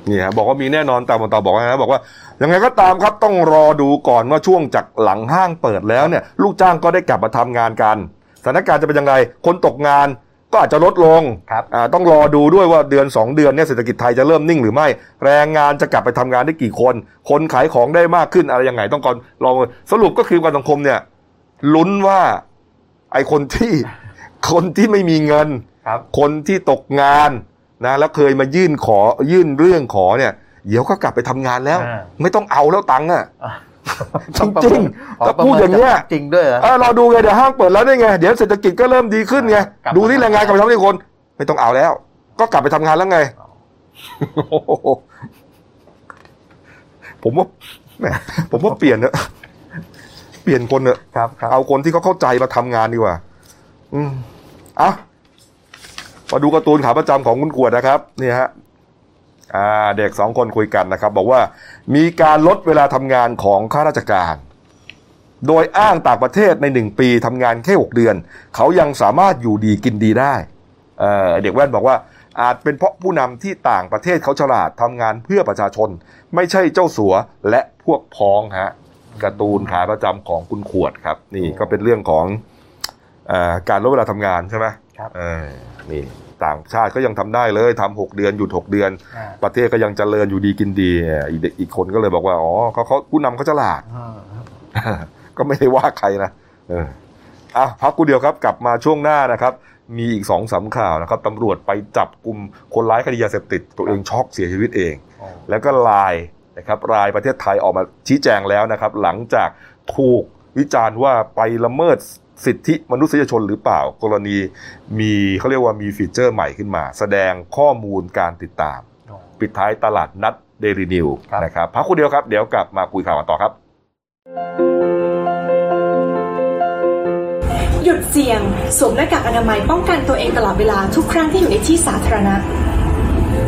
นี่ฮะบอกว่ามีแน่นอนตามต่อบอกว่าไงนะบอกว่ายังไงก็ตามครับต้องรอดูก่อนว่าช่วงจากหลังห้างเปิดแล้วเนี่ย ลูกจ้างก็ได้กลับมาทำงานกันสถานการณ์จะเป็นยังไงคนตกงานก็อาจจะลดลงครับอ่าต้องรอดูด้วยว่าเดือน 2 เดือนเนี่ยเศรษฐกิจไทยจะเริ่มนิ่งหรือไม่ แรงงานจะกลับไปทำงานได้กี่คน คนขายของได้มากขึ้นอะไรยังไงต้องก่อนรอสรุปก็คือประกันสังคมเนี่ยลุ้นว่า ไอคนที่คนที่ไม่มีเงินครับ คนที่ตกงานนะแล้วเคยมายื่นขอยื่นเรื่องขอเนี่ยเดี๋ยวก็กลับไปทำงานแล้วอ่าไม่ต้องเอาแล้วตังค์อะจต้องประริเมิงนๆถ้าพูดอย่างเงี้ยจริงด้วยเหรอเออเราดูไงเดี๋ยวห้างเปิดแล้วได้ไง เดี๋ยวเศรษฐกิจก็เริ่มดีขึ้นไงกลับมาดูที่แรงงานกลับไปทำที่คน ไม่ต้องเอาแล้ว ก็กลับไปทำงานแล้วไงโอ้โหผมว่าแหมผมว่าเปลี่ยนเนอะ เปลี่ยนคนเนอะครับครับเอาคนที่เขาเข้าใจมาทำงานดีกว่า อืมเอะมาดูการ์ตูนขาประจำของคุณขวดนะครับนี่ฮะอ่าเด็กสองคนคุยกันนะครับ บอกว่ามีการลดเวลาทำงานของข้าราชการ โดยอ้างต่างประเทศในหนึ่งปีทำงานแค่หกเดือน เขายังสามารถอยู่ดีกินดีได้เอ่อเด็กแว่นบอกว่าอาจเป็นเพราะผู้นำที่ต่างประเทศเขาฉลาดทำงานเพื่อประชาชน ไม่ใช่เจ้าสัวและพวกพ้องฮะ การ์ตูนขาประจำของคุณขวดครับ นี่ก็เป็นเรื่องของเออการลดเวลาทำงานใช่ไหมครับเออนี่ต่างชาติก็ยังทำได้เลยทำหกเดือนหยุดหกเดือนอ่าประเทศก็ยังเจริญอยู่ดีกินดีอะอีกเด็กอีกคนก็เลยบอกว่าอ๋อเขาเขาผู้นำเขาฉลาดอ่าก็ไม่ได้ว่าใครนะเอออะพักกูเดียวครับกลับมาช่วงหน้านะครับ มีอีกสองสามข่าวนะครับตำรวจไปจับกลุ่มคนร้ายคดียาเสพติด ตัวเองช็อกเสียชีวิตเองโอ้แล้วก็ลาย นะครับรายประเทศไทยออกมาชี้แจงแล้วนะครับ หลังจากถูกวิจารณ์ว่าไปละเมิดสิทธิมนุษยชนหรือเปล่า กรณีมีเขาเรียกว่ามีฟีเจอร์ใหม่ขึ้นมา แสดงข้อมูลการติดตามโอ้ปิดท้ายตลาดนัด Daily New ครับนะครับพักคุณเดียวครับ เดี๋ยวกลับมาคุยข่าวกันต่อครับ หยุดเสี่ยงสวมหน้ากากอนามัยป้องกันตัวเองตลอดเวลาทุกครั้งที่อยู่ในที่สาธารณะ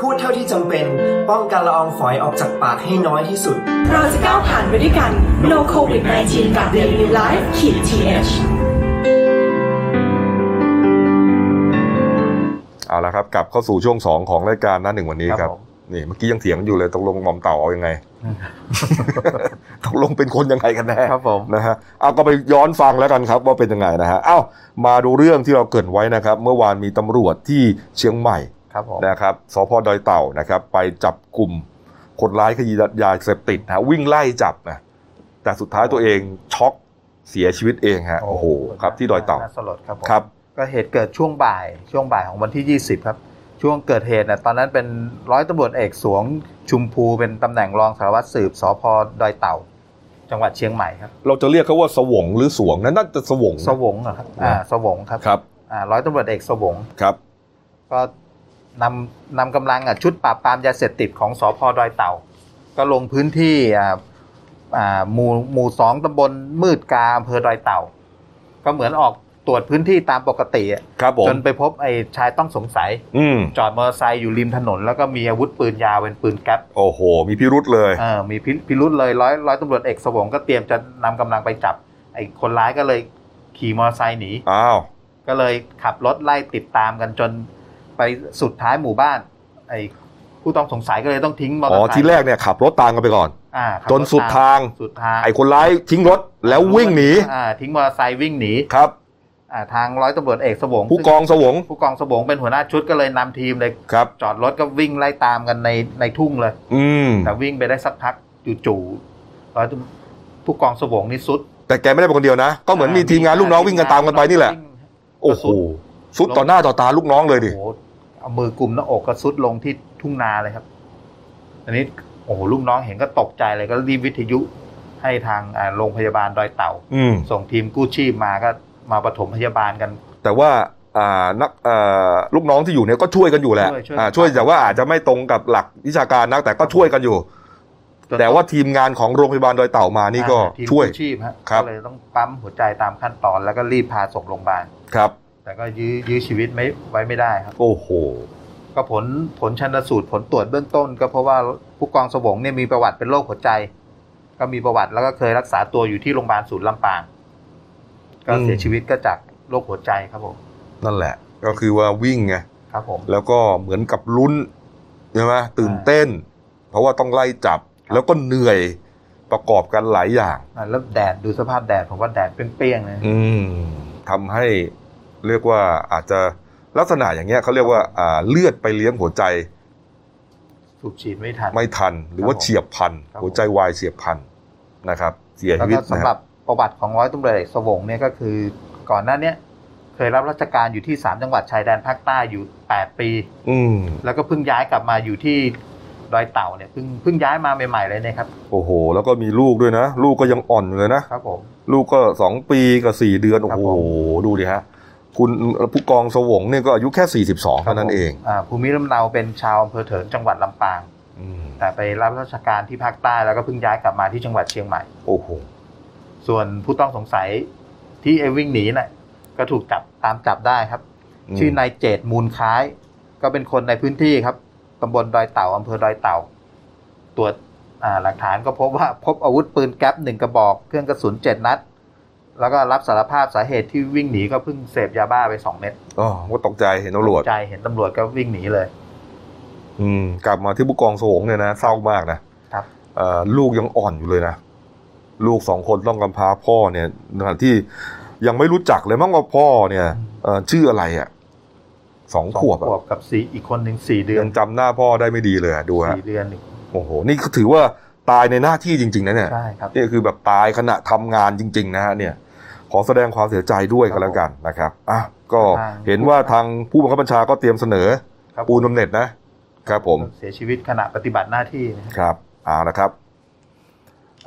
พูดเท่าที่จำเป็น ป้องกันละอองฝอยออกจากปากให้น้อยที่สุด เราจะก้าวผ่านไปด้วยกัน No COVID 19กับ Daily New Life ขีด th เอาละครับกลับเข้าสู่ช่วงสองของรายการหน้าหนึ่งวันนี้ครับนี่เมื่อกี้ยังเถียงกันอยู่เลยตกลงหมอมเต่าเอายังไง ตกลงเป็นคนยังไงกันแน่ครับผม นะฮะเอาก็ไปย้อนฟังแล้วกันครับว่าเป็นยังไงนะฮะเอ้ามาดูเรื่องที่เราเกรินไว้นะครับ เมื่อวานมีตำรวจที่เชียงใหม่ครับผม นะครับสพดอยเต่านะครับ ไปจับกลุ่มคนร้ายคดียาเสพติดนะวิ่งไล่จับนะแต่สุดท้ายตัวเองช็อกเสียชีวิตเองฮะโอ้โหครับที่ดอยเต่าน่าสลดครับผมครับก็เหตุเกิดช่วงบ่ายช่วงบ่ายของวันที่ 20 ครับ ช่วงเกิดเหตุเนี่ยตอนนั้นเป็นร้อยตำรวจเอกสวงชุมพูเป็นตำแหน่งรองสารวัตรสืบสพดอยเต่า จังหวัดเชียงใหม่ครับ เราจะเรียกเขาว่าสวงหรือสวงนั้นน่าจะสวงนะสวงเหรอครับอ่าสวงครับครับอ่าร้อยตำรวจเอกสวงครับ ก็ นำนำกำลังอะชุดปราบปรามยาเสพติดของสพดอยเต่า ก็ลงพื้นที่อ่าอ่าหมู่หมู่สองตำบลมืดกาอำเภอดอยเต่า ก็เหมือนออกตรวจพื้นที่ตามปกติอะครับผมจนไปพบไอ้ชายต้องสงสัยอืมจอดมอเตอร์ไซค์อยู่ริมถนน แล้วก็มีอาวุธปืนยาวเป็นปืนแก๊ปโอ้โห มีพิรุษเลยเออมีพิพิรุษเลยร้อยร้อยตำรวจเอกสวงก็เตรียมจะนำกำลังไปจับ ไอ้คนร้ายก็เลยขี่มอเตอร์ไซค์หนีอ้าวก็เลยขับรถไล่ติดตามกันจน ไปสุดท้ายหมู่บ้าน ไอ้ผู้ต้องสงสัยก็เลยต้องทิ้งมอเตออ๋อร์ไซค์ทีแรกเนี่ยขับรถตามกันไปก่อนอ่าขับจนสุดทางสุดทางไอ้คนร้ายทิ้งรถแล้ววิ่งหนีอ่าทิ้งมอเตอร์ไซค์วิ่งหนีครับอ่าทางร้อยตำรวจเอกสวงผู้กองสวงผู้กองสวงเป็นหัวหน้าชุดก็เลยนำทีมเลยครับ จอดรถก็วิ่งไล่ตามกันในในทุ่งเลย อืมแต่วิ่งไปได้สักพักจู่ๆร้อยตำผู้กองสวงนี่สุด แต่แกไม่ได้เป็นคนเดียวนะ ก็เหมือนมีทีมงานลูกน้องวิ่งกันตามกันไปนี่แหละ โอ้โหสุดต่อหน้าต่อตาลูกน้องเลยดิโอ้โห เอามือกลุ่มหน้าอกก็สุดลงที่ทุ่งนาเลยครับ อันนี้โอ้โหลูกน้องเห็นก็ตกใจเลยก็รีบวิทยุให้ทางอ่าโรงพยาบาลดอยเต่าอืมส่งทีมกู้ชีพมาก็มาปฐมพยาบาลกัน แต่ว่าอ่านักอ่าลูกน้องที่อยู่เนี่ยก็ช่วยกันอยู่แหละช่วยช่วยอ่าช่วยแต่ว่าอาจจะไม่ตรงกับหลักวิชาการนักแต่ก็ช่วยกันอยู่จนแต่ว่าทีมงานของโรงพยาบาลดอยเต่ามานี่ก็อ่าทีมช่วยกู้ชีพฮะครับก็เลยต้องปั๊มหัวใจตามขั้นตอนแล้วก็รีบพาส่งโรงพยาบาลครับ แต่ก็ยื้อยื้อชีวิตไม่ไว้ไม่ได้ครับ โอ้โห ก็ผลผลชันสูตรผลตรวจเบื้องต้น ก็เพราะว่าผู้กองสวงเนี่ยมีประวัติเป็นโรคหัวใจ ก็มีประวัติแล้วก็เคยรักษาตัวอยู่ที่โรงพยาบาลศูนย์ลำปาง ก็เสียอืมชีวิตก็จากโรคหัวใจครับผม นั่นแหละ ก็คือว่าวิ่งไงครับผมแล้วก็เหมือนกับลุ้นใช่ไหมตื่นเต้น เพราะว่าต้องไล่จับแล้วก็เหนื่อยประกอบกันหลายอย่างอ่าแล้วแดดดูสภาพแดดผมว่าแดดเปรี้ยงๆเลยอืมทำให้ เรียกว่าอาจจะลักษณะอย่างเงี้ยเขาเรียกว่าอ่าเลือดไปเลี้ยงหัวใจสูบฉีดไม่ทันไม่ทัน หรือว่าครับผมเฉียบพลันครับหัวใจวายเฉียบพลันนะครับ เสียแล้วชีวิตก็นะสำหรับประวัติของร้อยตำรวจเอกสวงเนี่ยก็คือก่อนหน้าเนี้ยเคยรับราชการอยู่ที่สามจังหวัดชายแดนภาคใต้อยู่แปดปี อืมแล้วก็เพิ่งย้ายกลับมาอยู่ที่ดอยเต่าเนี่ยเพิ่งเพิ่งย้ายมาใหม่ๆเลยเนะครับ โอ้โห แล้วก็มีลูกด้วยนะ ลูกก็ยังอ่อนอยู่เลยนะครับผมลูกก็สองปีกับสี่เดือน โอ้ครับโหผมดูดิฮะ คุณผู้กองสวงเนี่ยก็อายุแค่สี่สิบสองเท่านั้นเองอ่าภูมิลำเนาเป็นชาวอำเภอเถินจังหวัดลำปางอืมแต่ไปรับราชการที่ภาคใต้แล้วก็เพิ่งย้ายกลับมาที่จังหวัดเชียงใหม่ โอ้โห ส่วนผู้ต้องสงสัยที่ไอ้วิ่งหนีน่ะก็ถูกจับตามจับได้ครับอืมชื่อนายเจตมูลคล้าย ก็เป็นคนในพื้นที่ครับตำบลดอยเต่าอำเภอดอยเต่า ตรวจอ่าหลักฐานก็พบว่าพบอาวุธปืนแก๊ปหนึ่งกระบอก เครื่องกระสุนเจ็ดนัด แล้วก็รับสารภาพสาเหตุที่วิ่งหนีก็เพิ่งเสพยาบ้าไปสองเม็ดอ๋อก็ตกใจเห็นตำรวจใจเห็นตำรวจก็วิ่งหนีเลย อืม กลับมาที่ผู้กองสวงเนี่ยนะเศร้ามากนะครับเอ่อลูกยังอ่อนอยู่เลยนะลูกสองคนต้องกำพร้าพ่อเนี่ยขณะที่ยังไม่รู้จักเลยมั้งว่าพ่อเนี่ยเอ่อชื่ออะไรอะสองสองขวบขวอะบกับสี่อีกคนหนึ่งสี่เดือนยังจำหน้าพ่อได้ไม่ดีเลยอะดูฮะสี่เดือนหนึ่งโอ้โห นี่ก็ถือว่าตายในหน้าที่จริง ๆนะเนี่ยใช่ครับนี่คือแบบตายขณะทำงานจริง ๆ นะฮะเนี่ย ขอแสดงความเสียใจด้วยกันแล้วกันนะครับอะก็เห็นว่าทางผู้บังคับบัญชาก็เตรียมเสนอครับปูนบำเหน็จนะครับผมเสียชีวิตขณะปฏิบัติหน้าที่นะครับครับอ่านะครับ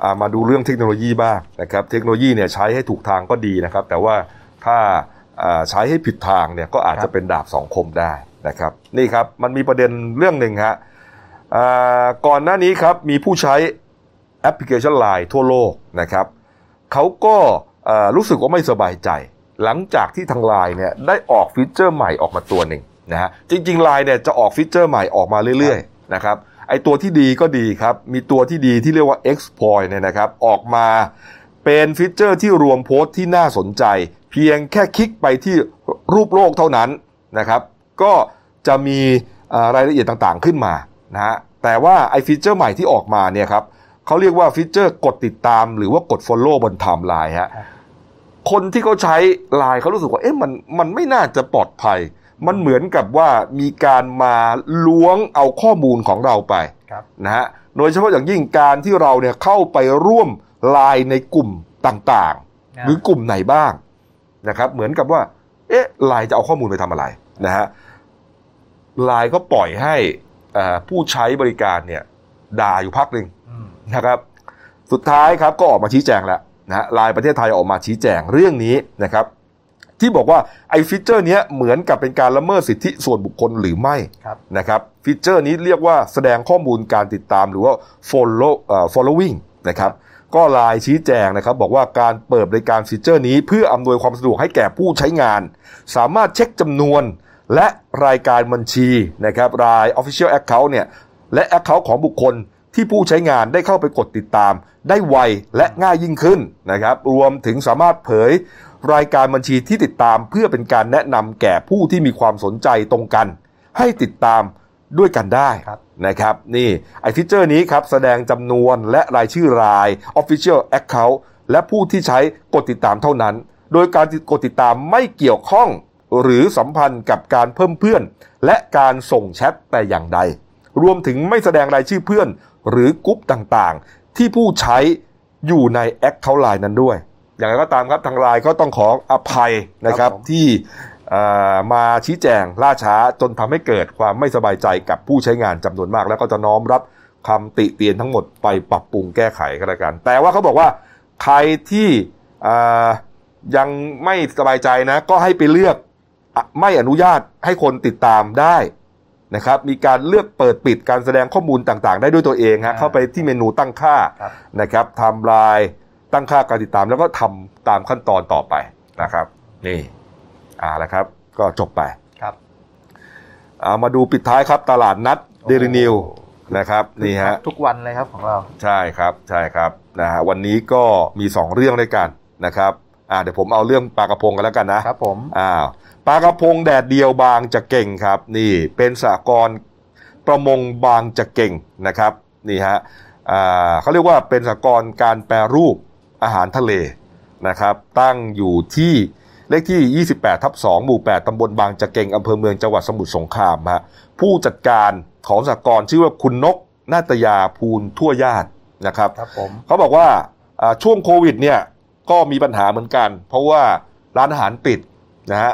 อ่ามาดูเรื่องเทคโนโลยีบ้างนะครับ เทคโนโลยีเนี่ยใช้ให้ถูกทางก็ดีนะครับ แต่ว่าถ้าอ่าใช้ให้ผิดทางเนี่ยก็อาจจะเป็นดาบสองคมได้นะครับ นี่ครับมันมีประเด็นเรื่องหนึ่งฮะอ่าก่อนหน้านี้ครับมีผู้ใช้แอปพลิเคชัน Line ทั่วโลกนะครับเขาก็อ่า รู้สึกว่าไม่สบายใจ หลังจากที่ทาง Line เนี่ยได้ออกฟีเจอร์ใหม่ออกมาตัวหนึ่งนะฮะจริงๆ Line เนี่ยจะออกฟีเจอร์ใหม่ออกมาเรื่อยๆนะครับไอตัวที่ดีก็ดีครับ มีตัวที่ดีที่เรียกว่า Explore เนี่ยนะครับ ออกมาเป็นฟีเจอร์ที่รวมโพสต์ที่น่าสนใจ เพียงแค่คลิกไปที่รูปโลกเท่านั้นนะครับ ก็จะมีรายละเอียดต่างๆขึ้นมานะฮะแต่ว่าไอฟีเจอร์ใหม่ที่ออกมาเนี่ยครับเขาเรียกว่าฟีเจอร์กดติดตามหรือว่ากด Follow บนไทม์ไลน์ฮะ คนที่เขาใช้ไลน์เขารู้สึกว่าเอ๊ะมันมันไม่น่าจะปลอดภัย มันเหมือนกับว่ามีการมาล้วงเอาข้อมูลของเราไปครับนะฮะโดยเฉพาะอย่างยิ่งการที่เราเนี่ยเข้าไปร่วมไลน์ในกลุ่มต่างๆ หรือกลุ่มไหนบ้างนะครับ เหมือนกับว่า เอ๊ะไลน์จะเอาข้อมูลไปทำอะไรนะฮะไลน์ก็ปล่อยให้เอ่อผู้ใช้บริการเนี่ยด่าอยู่พักหนึ่งอืมนะครับ สุดท้ายครับก็ออกมาชี้แจงแล้ว นะฮะไลน์ประเทศไทยออกมาชี้แจงเรื่องนี้นะครับที่บอกว่าไอ้ฟีเจอร์เนี้ยเหมือนกับเป็นการละเมิดสิทธิส่วนบุคคลหรือไม่ครับนะครับฟีเจอร์นี้เรียกว่าแสดงข้อมูลการติดตามหรือว่า follow เอ่อ following นะครับก็ไลน์ชี้แจงนะครับบอกว่าการเปิดบริการฟีเจอร์นี้เพื่ออำนวยความสะดวกให้แก่ผู้ใช้งาน สามารถเช็คจำนวนและรายการบัญชีนะครับราย Official Account เนี่ยและ Account ของบุคคล ที่ผู้ใช้งานได้เข้าไปกดติดตาม ได้ไวและง่ายยิ่งขึ้นนะครับ รวมถึงสามารถเผยรายการบัญชีที่ติดตามเพื่อเป็นการแนะนำแก่ผู้ที่มีความสนใจตรงกัน ให้ติดตามด้วยกันได้ครับนะครับ นี่ไอฟีเจอร์นี้ครับ แสดงจำนวนและรายชื่อราย Official Account และผู้ที่ใช้กดติดตามเท่านั้น โดยการกดติดตามไม่เกี่ยวข้องหรือสัมพันธ์กับการเพิ่มเพื่อน และการส่งแชทแต่อย่างใด รวมถึงไม่แสดงรายชื่อเพื่อน หรือกรุ๊ปต่างๆ ที่ผู้ใช้อยู่ใน account ไลน์นั้นด้วย อย่างไรก็ตามครับทางไลน์ก็ต้องขออภัยนะครับครับผมที่เอ่อมาชี้แจงล่าช้าจนทำให้เกิดความไม่สบายใจกับผู้ใช้งานจำนวนมาก แล้วก็จะน้อมรับคำติเตียนทั้งหมดไปปรับปรุงแก้ไขก็แล้วกัน แต่ว่าเขาบอกว่าใครที่เอ่อยังไม่สบายใจนะ ก็ให้ไปเลือกอะไม่อนุญาตให้คนติดตามได้ นะครับมีการเลือกเปิดปิดการแสดงข้อมูลต่างๆ ได้ด้วยตัวเองฮะเข้าไปที่เมนูตั้งค่าครับนะครับทำลายตั้งค่าการติดตาม แล้วก็ทำตามขั้นตอนต่อไปนะครับนี่อ่าแล้วครับ ก็จบไปครับเอามาดูปิดท้ายครับตลาดนัดเดลินิวนะครับนี่ฮะทุกวันเลยครับของเราใช่ครับใช่ครับนะฮะวันนี้ก็มี 2 เรื่องด้วยกันนะครับอ่าเดี๋ยวผมเอาเรื่องปลากระพงกันแล้วกันนะครับผมอ้าว ปลากระพงแดดเดียวบางจะเก่งครับ นี่เป็นสหกรณ์ประมงบางจะเก่งนะครับนี่ฮะอ่าเขาเรียกว่าเป็นสหกรณ์การแปรรูปอาหารทะเลนะครับตั้งอยู่ที่เลขที่ 28ทับ2หมู่ 8ตำบลบางจะเก่งอำเภอเมืองจังหวัดสมุทรสงครามฮะผู้จัดการของสหกรณ์ชื่อว่าคุณนกนาตยาภูลทั่วญาตินะครับครับผมเขาบอกว่าอ่าช่วงโควิดเนี่ยก็มีปัญหาเหมือนกัน เพราะว่าร้านอาหารปิดนะฮะ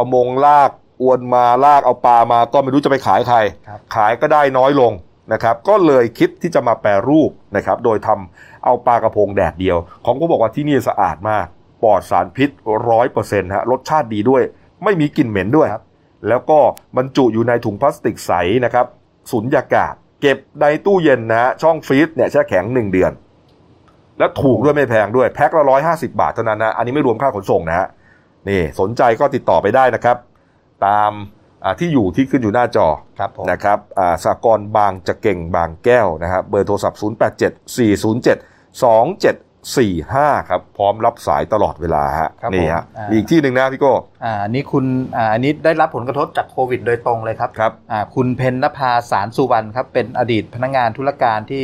ประมงลากอวนมาลากเอาปลามาก็ไม่รู้จะไปขายใครครับขายก็ได้น้อยลงนะครับ ก็เลยคิดที่จะมาแปรรูปนะครับ โดยทำเอาปลากระพงแดดเดียว ของก็บอกว่าที่นี่สะอาดมาก ปลอดสารพิษร้อยเปอร์เซ็นต์ฮะรสชาติดีด้วย ไม่มีกลิ่นเหม็นด้วยครับแล้วก็บรรจุอยู่ในถุงพลาสติกใสนะครับสุญญากาศ เก็บในตู้เย็นนะฮะช่องฟรีซเนี่ยแช่แข็งหนึ่งเดือน แล้วถูกด้วยไม่แพงด้วยแพ็คละร้อยห้าสิบาทเท่านั้นนะอันนี้ไม่รวมค่าขนส่งนะฮะ นี่สนใจก็ติดต่อไปได้นะครับ ตามอ่าที่อยู่ที่ขึ้นอยู่หน้าจอครับผมนะครับอ่าสากรณ์บางจะเก่งบางแก้วนะครับ เบอร์โทรศัพท์ 0 8 7 4 0 7 2 7 4 5 ครับ พร้อมรับสายตลอดเวลาฮะครับนี่ฮะผมอ่ามีอีกที่หนึ่งนะพี่โก้อ่าอันนี้คุณอ่าอันนี้ได้รับผลกระทบจากโควิดโดยตรงเลยครับครับอ่าคุณเพนนภาสารสุวรรณครับ เป็นอดีตพนักงานธุรการที่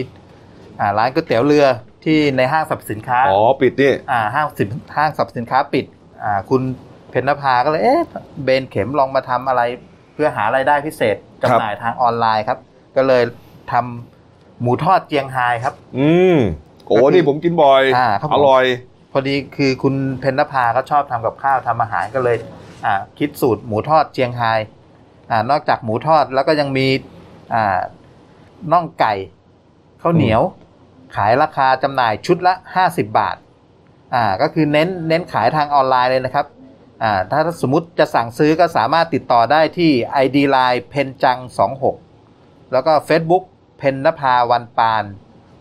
อ่าร้านก๋วยเตี๋ยวเรือที่ในห้างสรรพสินค้าอ๋อปิดนี่อ่าห้างสินห้างสรรพสินค้าปิดอ่า คุณเพนนภาก็เลยเอ๊ะเบนเข็มลองมาทำอะไร เพื่อหารายได้พิเศษจำหน่ายทางออนไลน์ครับ ก็เลยทหมูทอดเจียงไฮ้ครับ อืมโอ้นี่ผมกินบ่อยอ่าครับผมอร่อย พอดีคือคุณเพญนภาก็ชอบทำกับข้าวทำอาหารก็เลย อ่า คิดสูตรหมูทอดเจียงไฮ้อ่านอกจากหมูทอดแล้วก็ยังมีอ่าน่องไก่ข้าวเหนียว ขายราคาจำหน่ายชุดละ50บาท อ่าก็คือเน้นเน้นขายทางออนไลน์เลยนะครับอ่าถ้าสมมติจะสั่งซื้อก็สามารถติดต่อได้ที่ ID Line เพนจัง 26 แล้วก็ Facebook เพนนภาวันปาน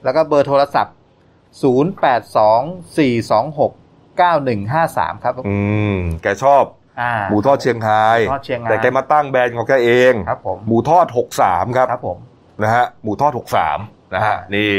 แล้วก็เบอร์โทรศัพท์ 0824269153 ครับ อืม แกชอบอ่าหมูทอดเชียงไฮ้หมูทอดเชียงไฮ้แต่แกมาตั้งแบรนด์ของแกเองครับผมหมูทอด 63 ครับครับผมนะฮะหมูทอด 63 นะฮะนี่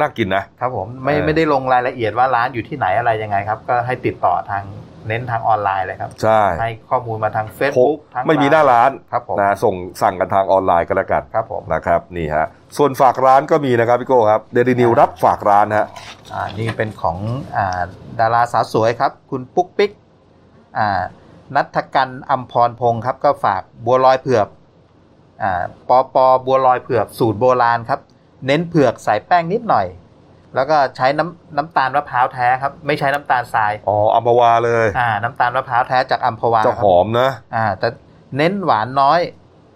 น่ากินนะครับผมไม่เออไม่ได้ลงรายละเอียดว่าร้านอยู่ที่ไหนอะไรยังไงครับ ก็ให้ติดต่อทางเน้นทางออนไลน์เลยครับ ใช่ ให้ข้อมูลมาทาง Facebook ทางไม่มีหน้าร้านครับผมนะส่งสั่งกันทางออนไลน์ก็แล้วกันครับผมนะครับนี่ฮะส่วนฝากร้านก็มีนะครับพี่โก้ครับเดลินิวรับฝากร้านฮะอ่านี่เป็นของอ่าดาราสาวสวยครับ คุณปุ๊กปิ๊กอ่านัทกันอัมพรพงศ์ครับ ก็ฝากบัวลอยเผือกอ่าปอปอบัวลอยเผือกสูตรโบราณครับ เน้นเผือกใส่แป้งนิดหน่อย แล้วก็ใช้น้ำน้ำตาลมะพร้าวแท้ครับ ไม่ใช้น้ำตาลทรายอ๋ออัมพวาเลยอ่าน้ำตาลมะพร้าวแท้จากอัมพวาจะครับหอมนะอ่าแต่เน้นหวานน้อย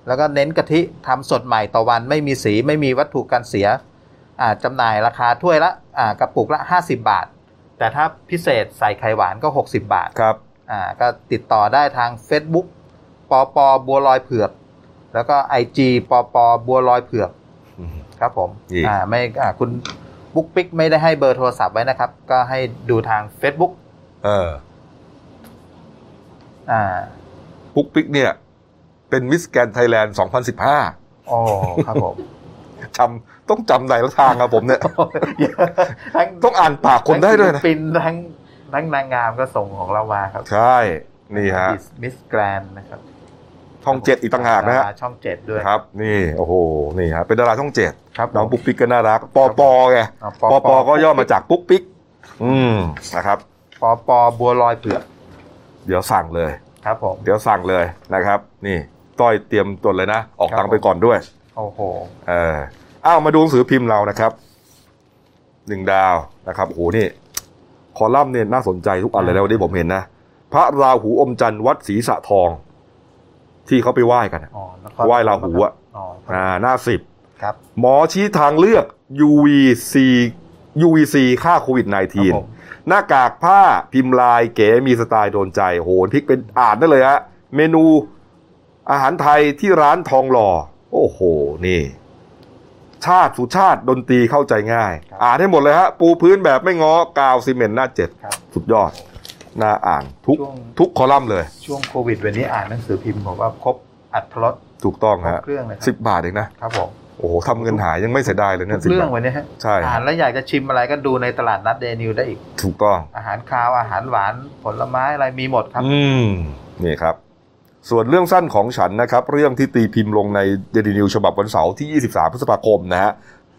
แล้วก็เน้นกะทิทำสดใหม่ต่อวันไม่มีสีไม่มีวัตถุกันเสียอ่าจำหน่ายราคาถ้วยละอ่ากระปุกละ 50 บาท แต่ถ้าพิเศษใส่ไข่หวานก็ 60 บาทครับอ่าก็ติดต่อได้ทาง Facebook ปอปอบัวลอยเผือก แล้วก็ IG ปอปอบัวลอยเผือกอืม ครับผมนี่อ่าไม่อ่าคุณปุ๊กปิ๊กไม่ได้ให้เบอร์โทรศัพท์ไว้นะครับ ก็ให้ดูทาง Facebook เออ อ่าปุ๊กปิ๊กเนี่ย เป็นมิสแกนไทยแลนด์ 2015โอ้ครับผมจำต้องจำไหนละทางครับผมเนี่ยทั้งต้องอ่านปากคนได้ด้วยนะทั้งศิลปินทั้งทั้งนางงามก็ส่งของเรามาครับ ใช่ นี่ฮะมิสแกรนนะครับ ช่องเจ็ดอีกต่างหากนะฮะดรช่องเจ็ดด้วยครับ นี่โอ้โหนี่ฮะเป็นดาราช่องเจ็ดครับน้องปุ๊กปิ๊กก็น่ารักปอปอไงอ่าปอปอก็ย่อมาจากปุ๊กปิ๊กอืมนะครับปอปอบัวลอยเผือกเดี๋ยวสั่งเลยครับผมเดี๋ยวสั่งเลยนะครับ นี่ต้อยเตรียมตรวจเลยนะ ออกตังค์ไปก่อนด้วยโอ้โหเอออ้าวมาดูหนังสือพิมพ์เรานะครับหนึ่งดาวนะครับโอ้โหนี่ คอลัมน์เนี่ยน่าสนใจทุกอันเลยนะวันนี้ผมเห็นนะ พระราหูอมจันทร์วัดศรีสะทอง ที่เขาไปไหว้กันอะอ๋อนคไหว้ราหูอะอ๋ออ่าหน้าสิบครับ หมอชี้ทางเลือก UVC UVC ค่าโควิด ครับผม -19 หน้ากากผ้าพิมพ์ลายเก๋มีสไตล์โดนใจโหพลิกเป็นอ่านได้เลยฮะเมนูอาหารไทยที่ร้านทองหล่อ โอ้โห นี่ ชาติสุชาติดนตรีเข้าใจง่ายอ่านให้หมดเลยฮะ ปูพื้นแบบไม่ง้อกาวซีเมนต์หน้าเจ็ดครับ สุดยอด น่าอ่านทุกช่วง ทุกคอลัมน์เลย ช่วงโควิด วันนี้อ่านหนังสือพิมพ์ผมว่าครบอรรถรส ถูกต้องครบฮะเครื่องเลยฮะ คสิรับสิบบาทเองนะ ครับผมโอ้โหทำเงินหายยังไม่เสียดายเลยเนี่ยทุกเรื่องสิบบาทวันนี้ฮะใช่ อ่านแล้วอยากจะชิมอะไรก็ดูในตลาดนัดเดลินิวส์ได้อีก ถูกต้อง อาหารคาวอาหารหวานผลไม้อะไรมีหมดครับ อืม นี่ครับ ส่วนเรื่องสั้นของฉันนะครับ เรื่องที่ตีพิมพ์ลงในเดลินิวส์ฉบับวันเสาร์ที่ 23 พฤษภาคมนะฮะ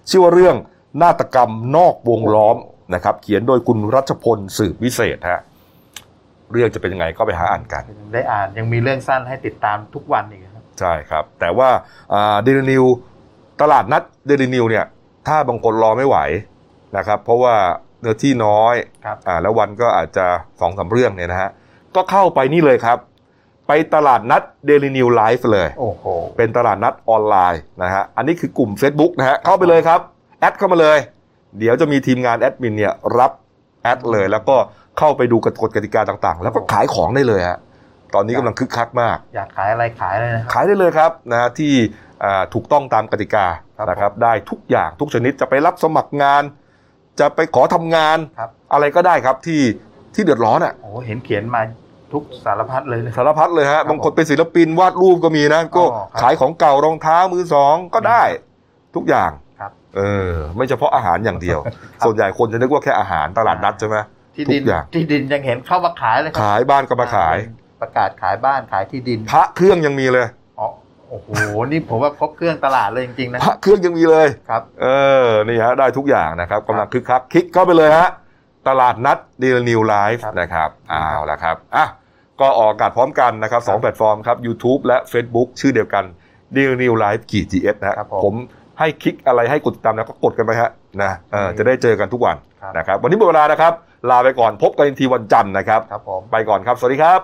ชื่อว่าเรื่องนาฏกรรมนอกวงล้อมนะครับ เขียนโดยคุณรัชพลสืบวิเศษฮะ เรื่องจะเป็นยังไงก็ไปหาอ่านกัน ได้อ่านยังมีเรื่องสั้นให้ติดตามทุกวันอีกครับ ใช่ครับ แต่ว่าเดลินิวตลาดนัดเดลินิวเนี่ย ถ้าบางคนรอไม่ไหวนะครับ เพราะว่าเนื้อที่น้อยครับอ่าแล้ววันก็อาจจะสองสามเรื่องเนี่ยนะฮะก็เข้าไปนี่เลยครับ ไปตลาดนัดเดลินิวไลฟ์เลยโอ้โหเป็นตลาดนัดออนไลน์นะฮะอันนี้คือกลุ่ม Facebook นะฮะเข้าไปเลยครับแอดเข้ามาเลย เดี๋ยวจะมีทีมงานแอดมินเนี่ยรับแอดเลยแล้วก็ เข้าไปดูกฎกติกาต่างๆ แล้วก็ขายของได้เลยฮะตอนนี้กำลังคึกคักมาก อยากขายอะไรขายเลยนะครับขายได้เลยครับนะฮะที่อ่าถูกต้องตามกติกาครับนะครับ ได้ทุกอย่างทุกชนิดจะไปรับสมัครงาน จะไปขอทำงานครับอะไรก็ได้ครับที่ที่เดือดร้อนอะโอ้โหเห็นเขียนมาทุกสารพัดเลยนะสารพัดเลยฮะครับบางคนเป็นศิลปินวาดรูปก็มีนะก็อ๋อครับขายของเก่ารองเท้ามือสองก็ได้ทุกอย่างครับเออไม่เฉพาะอาหารอย่างเดียวครับส่วนใหญ่คนจะนึกว่าแค่อาหารตลาดนัดใช่ไหม ทุกอย่าง ที่ดิน ที่ดินยังเห็นเข้ามาขายเลยครับขายบ้านก็มาขาย ประกาศขายบ้านขายที่ดินพระเครื่องยังมีเลย อ๋อโอ้โหนี่ผมว่าครบเครื่องตลาดเลยจริงๆนะพระเครื่องยังมีเลย ครับ เออ นี่ฮะ ได้ทุกอย่างนะครับกำลังคึกคักคลิกเข้าไปเลยฮะ ตลาดนัดเดลินิวส์ครับ นะครับเอาละครับอะก็ออกอากาศพร้อมกันนะครับสองแพลตฟอร์มครับ YouTube และ Facebook ชื่อเดียวกัน d e a l New Life กีจีเอสนะคครัรับบผม ผมให้คลิกอะไรให้กดติดตามแล้วก็กดกันไปฮะนะเออจะได้เจอกันทุกวันครับ นะครับ วันนี้หมดเวลานะครับ ลาไปก่อนพบกันอีกทีวันจันทร์นะครับ ครับผม ไปก่อนครับ สวัสดีครับ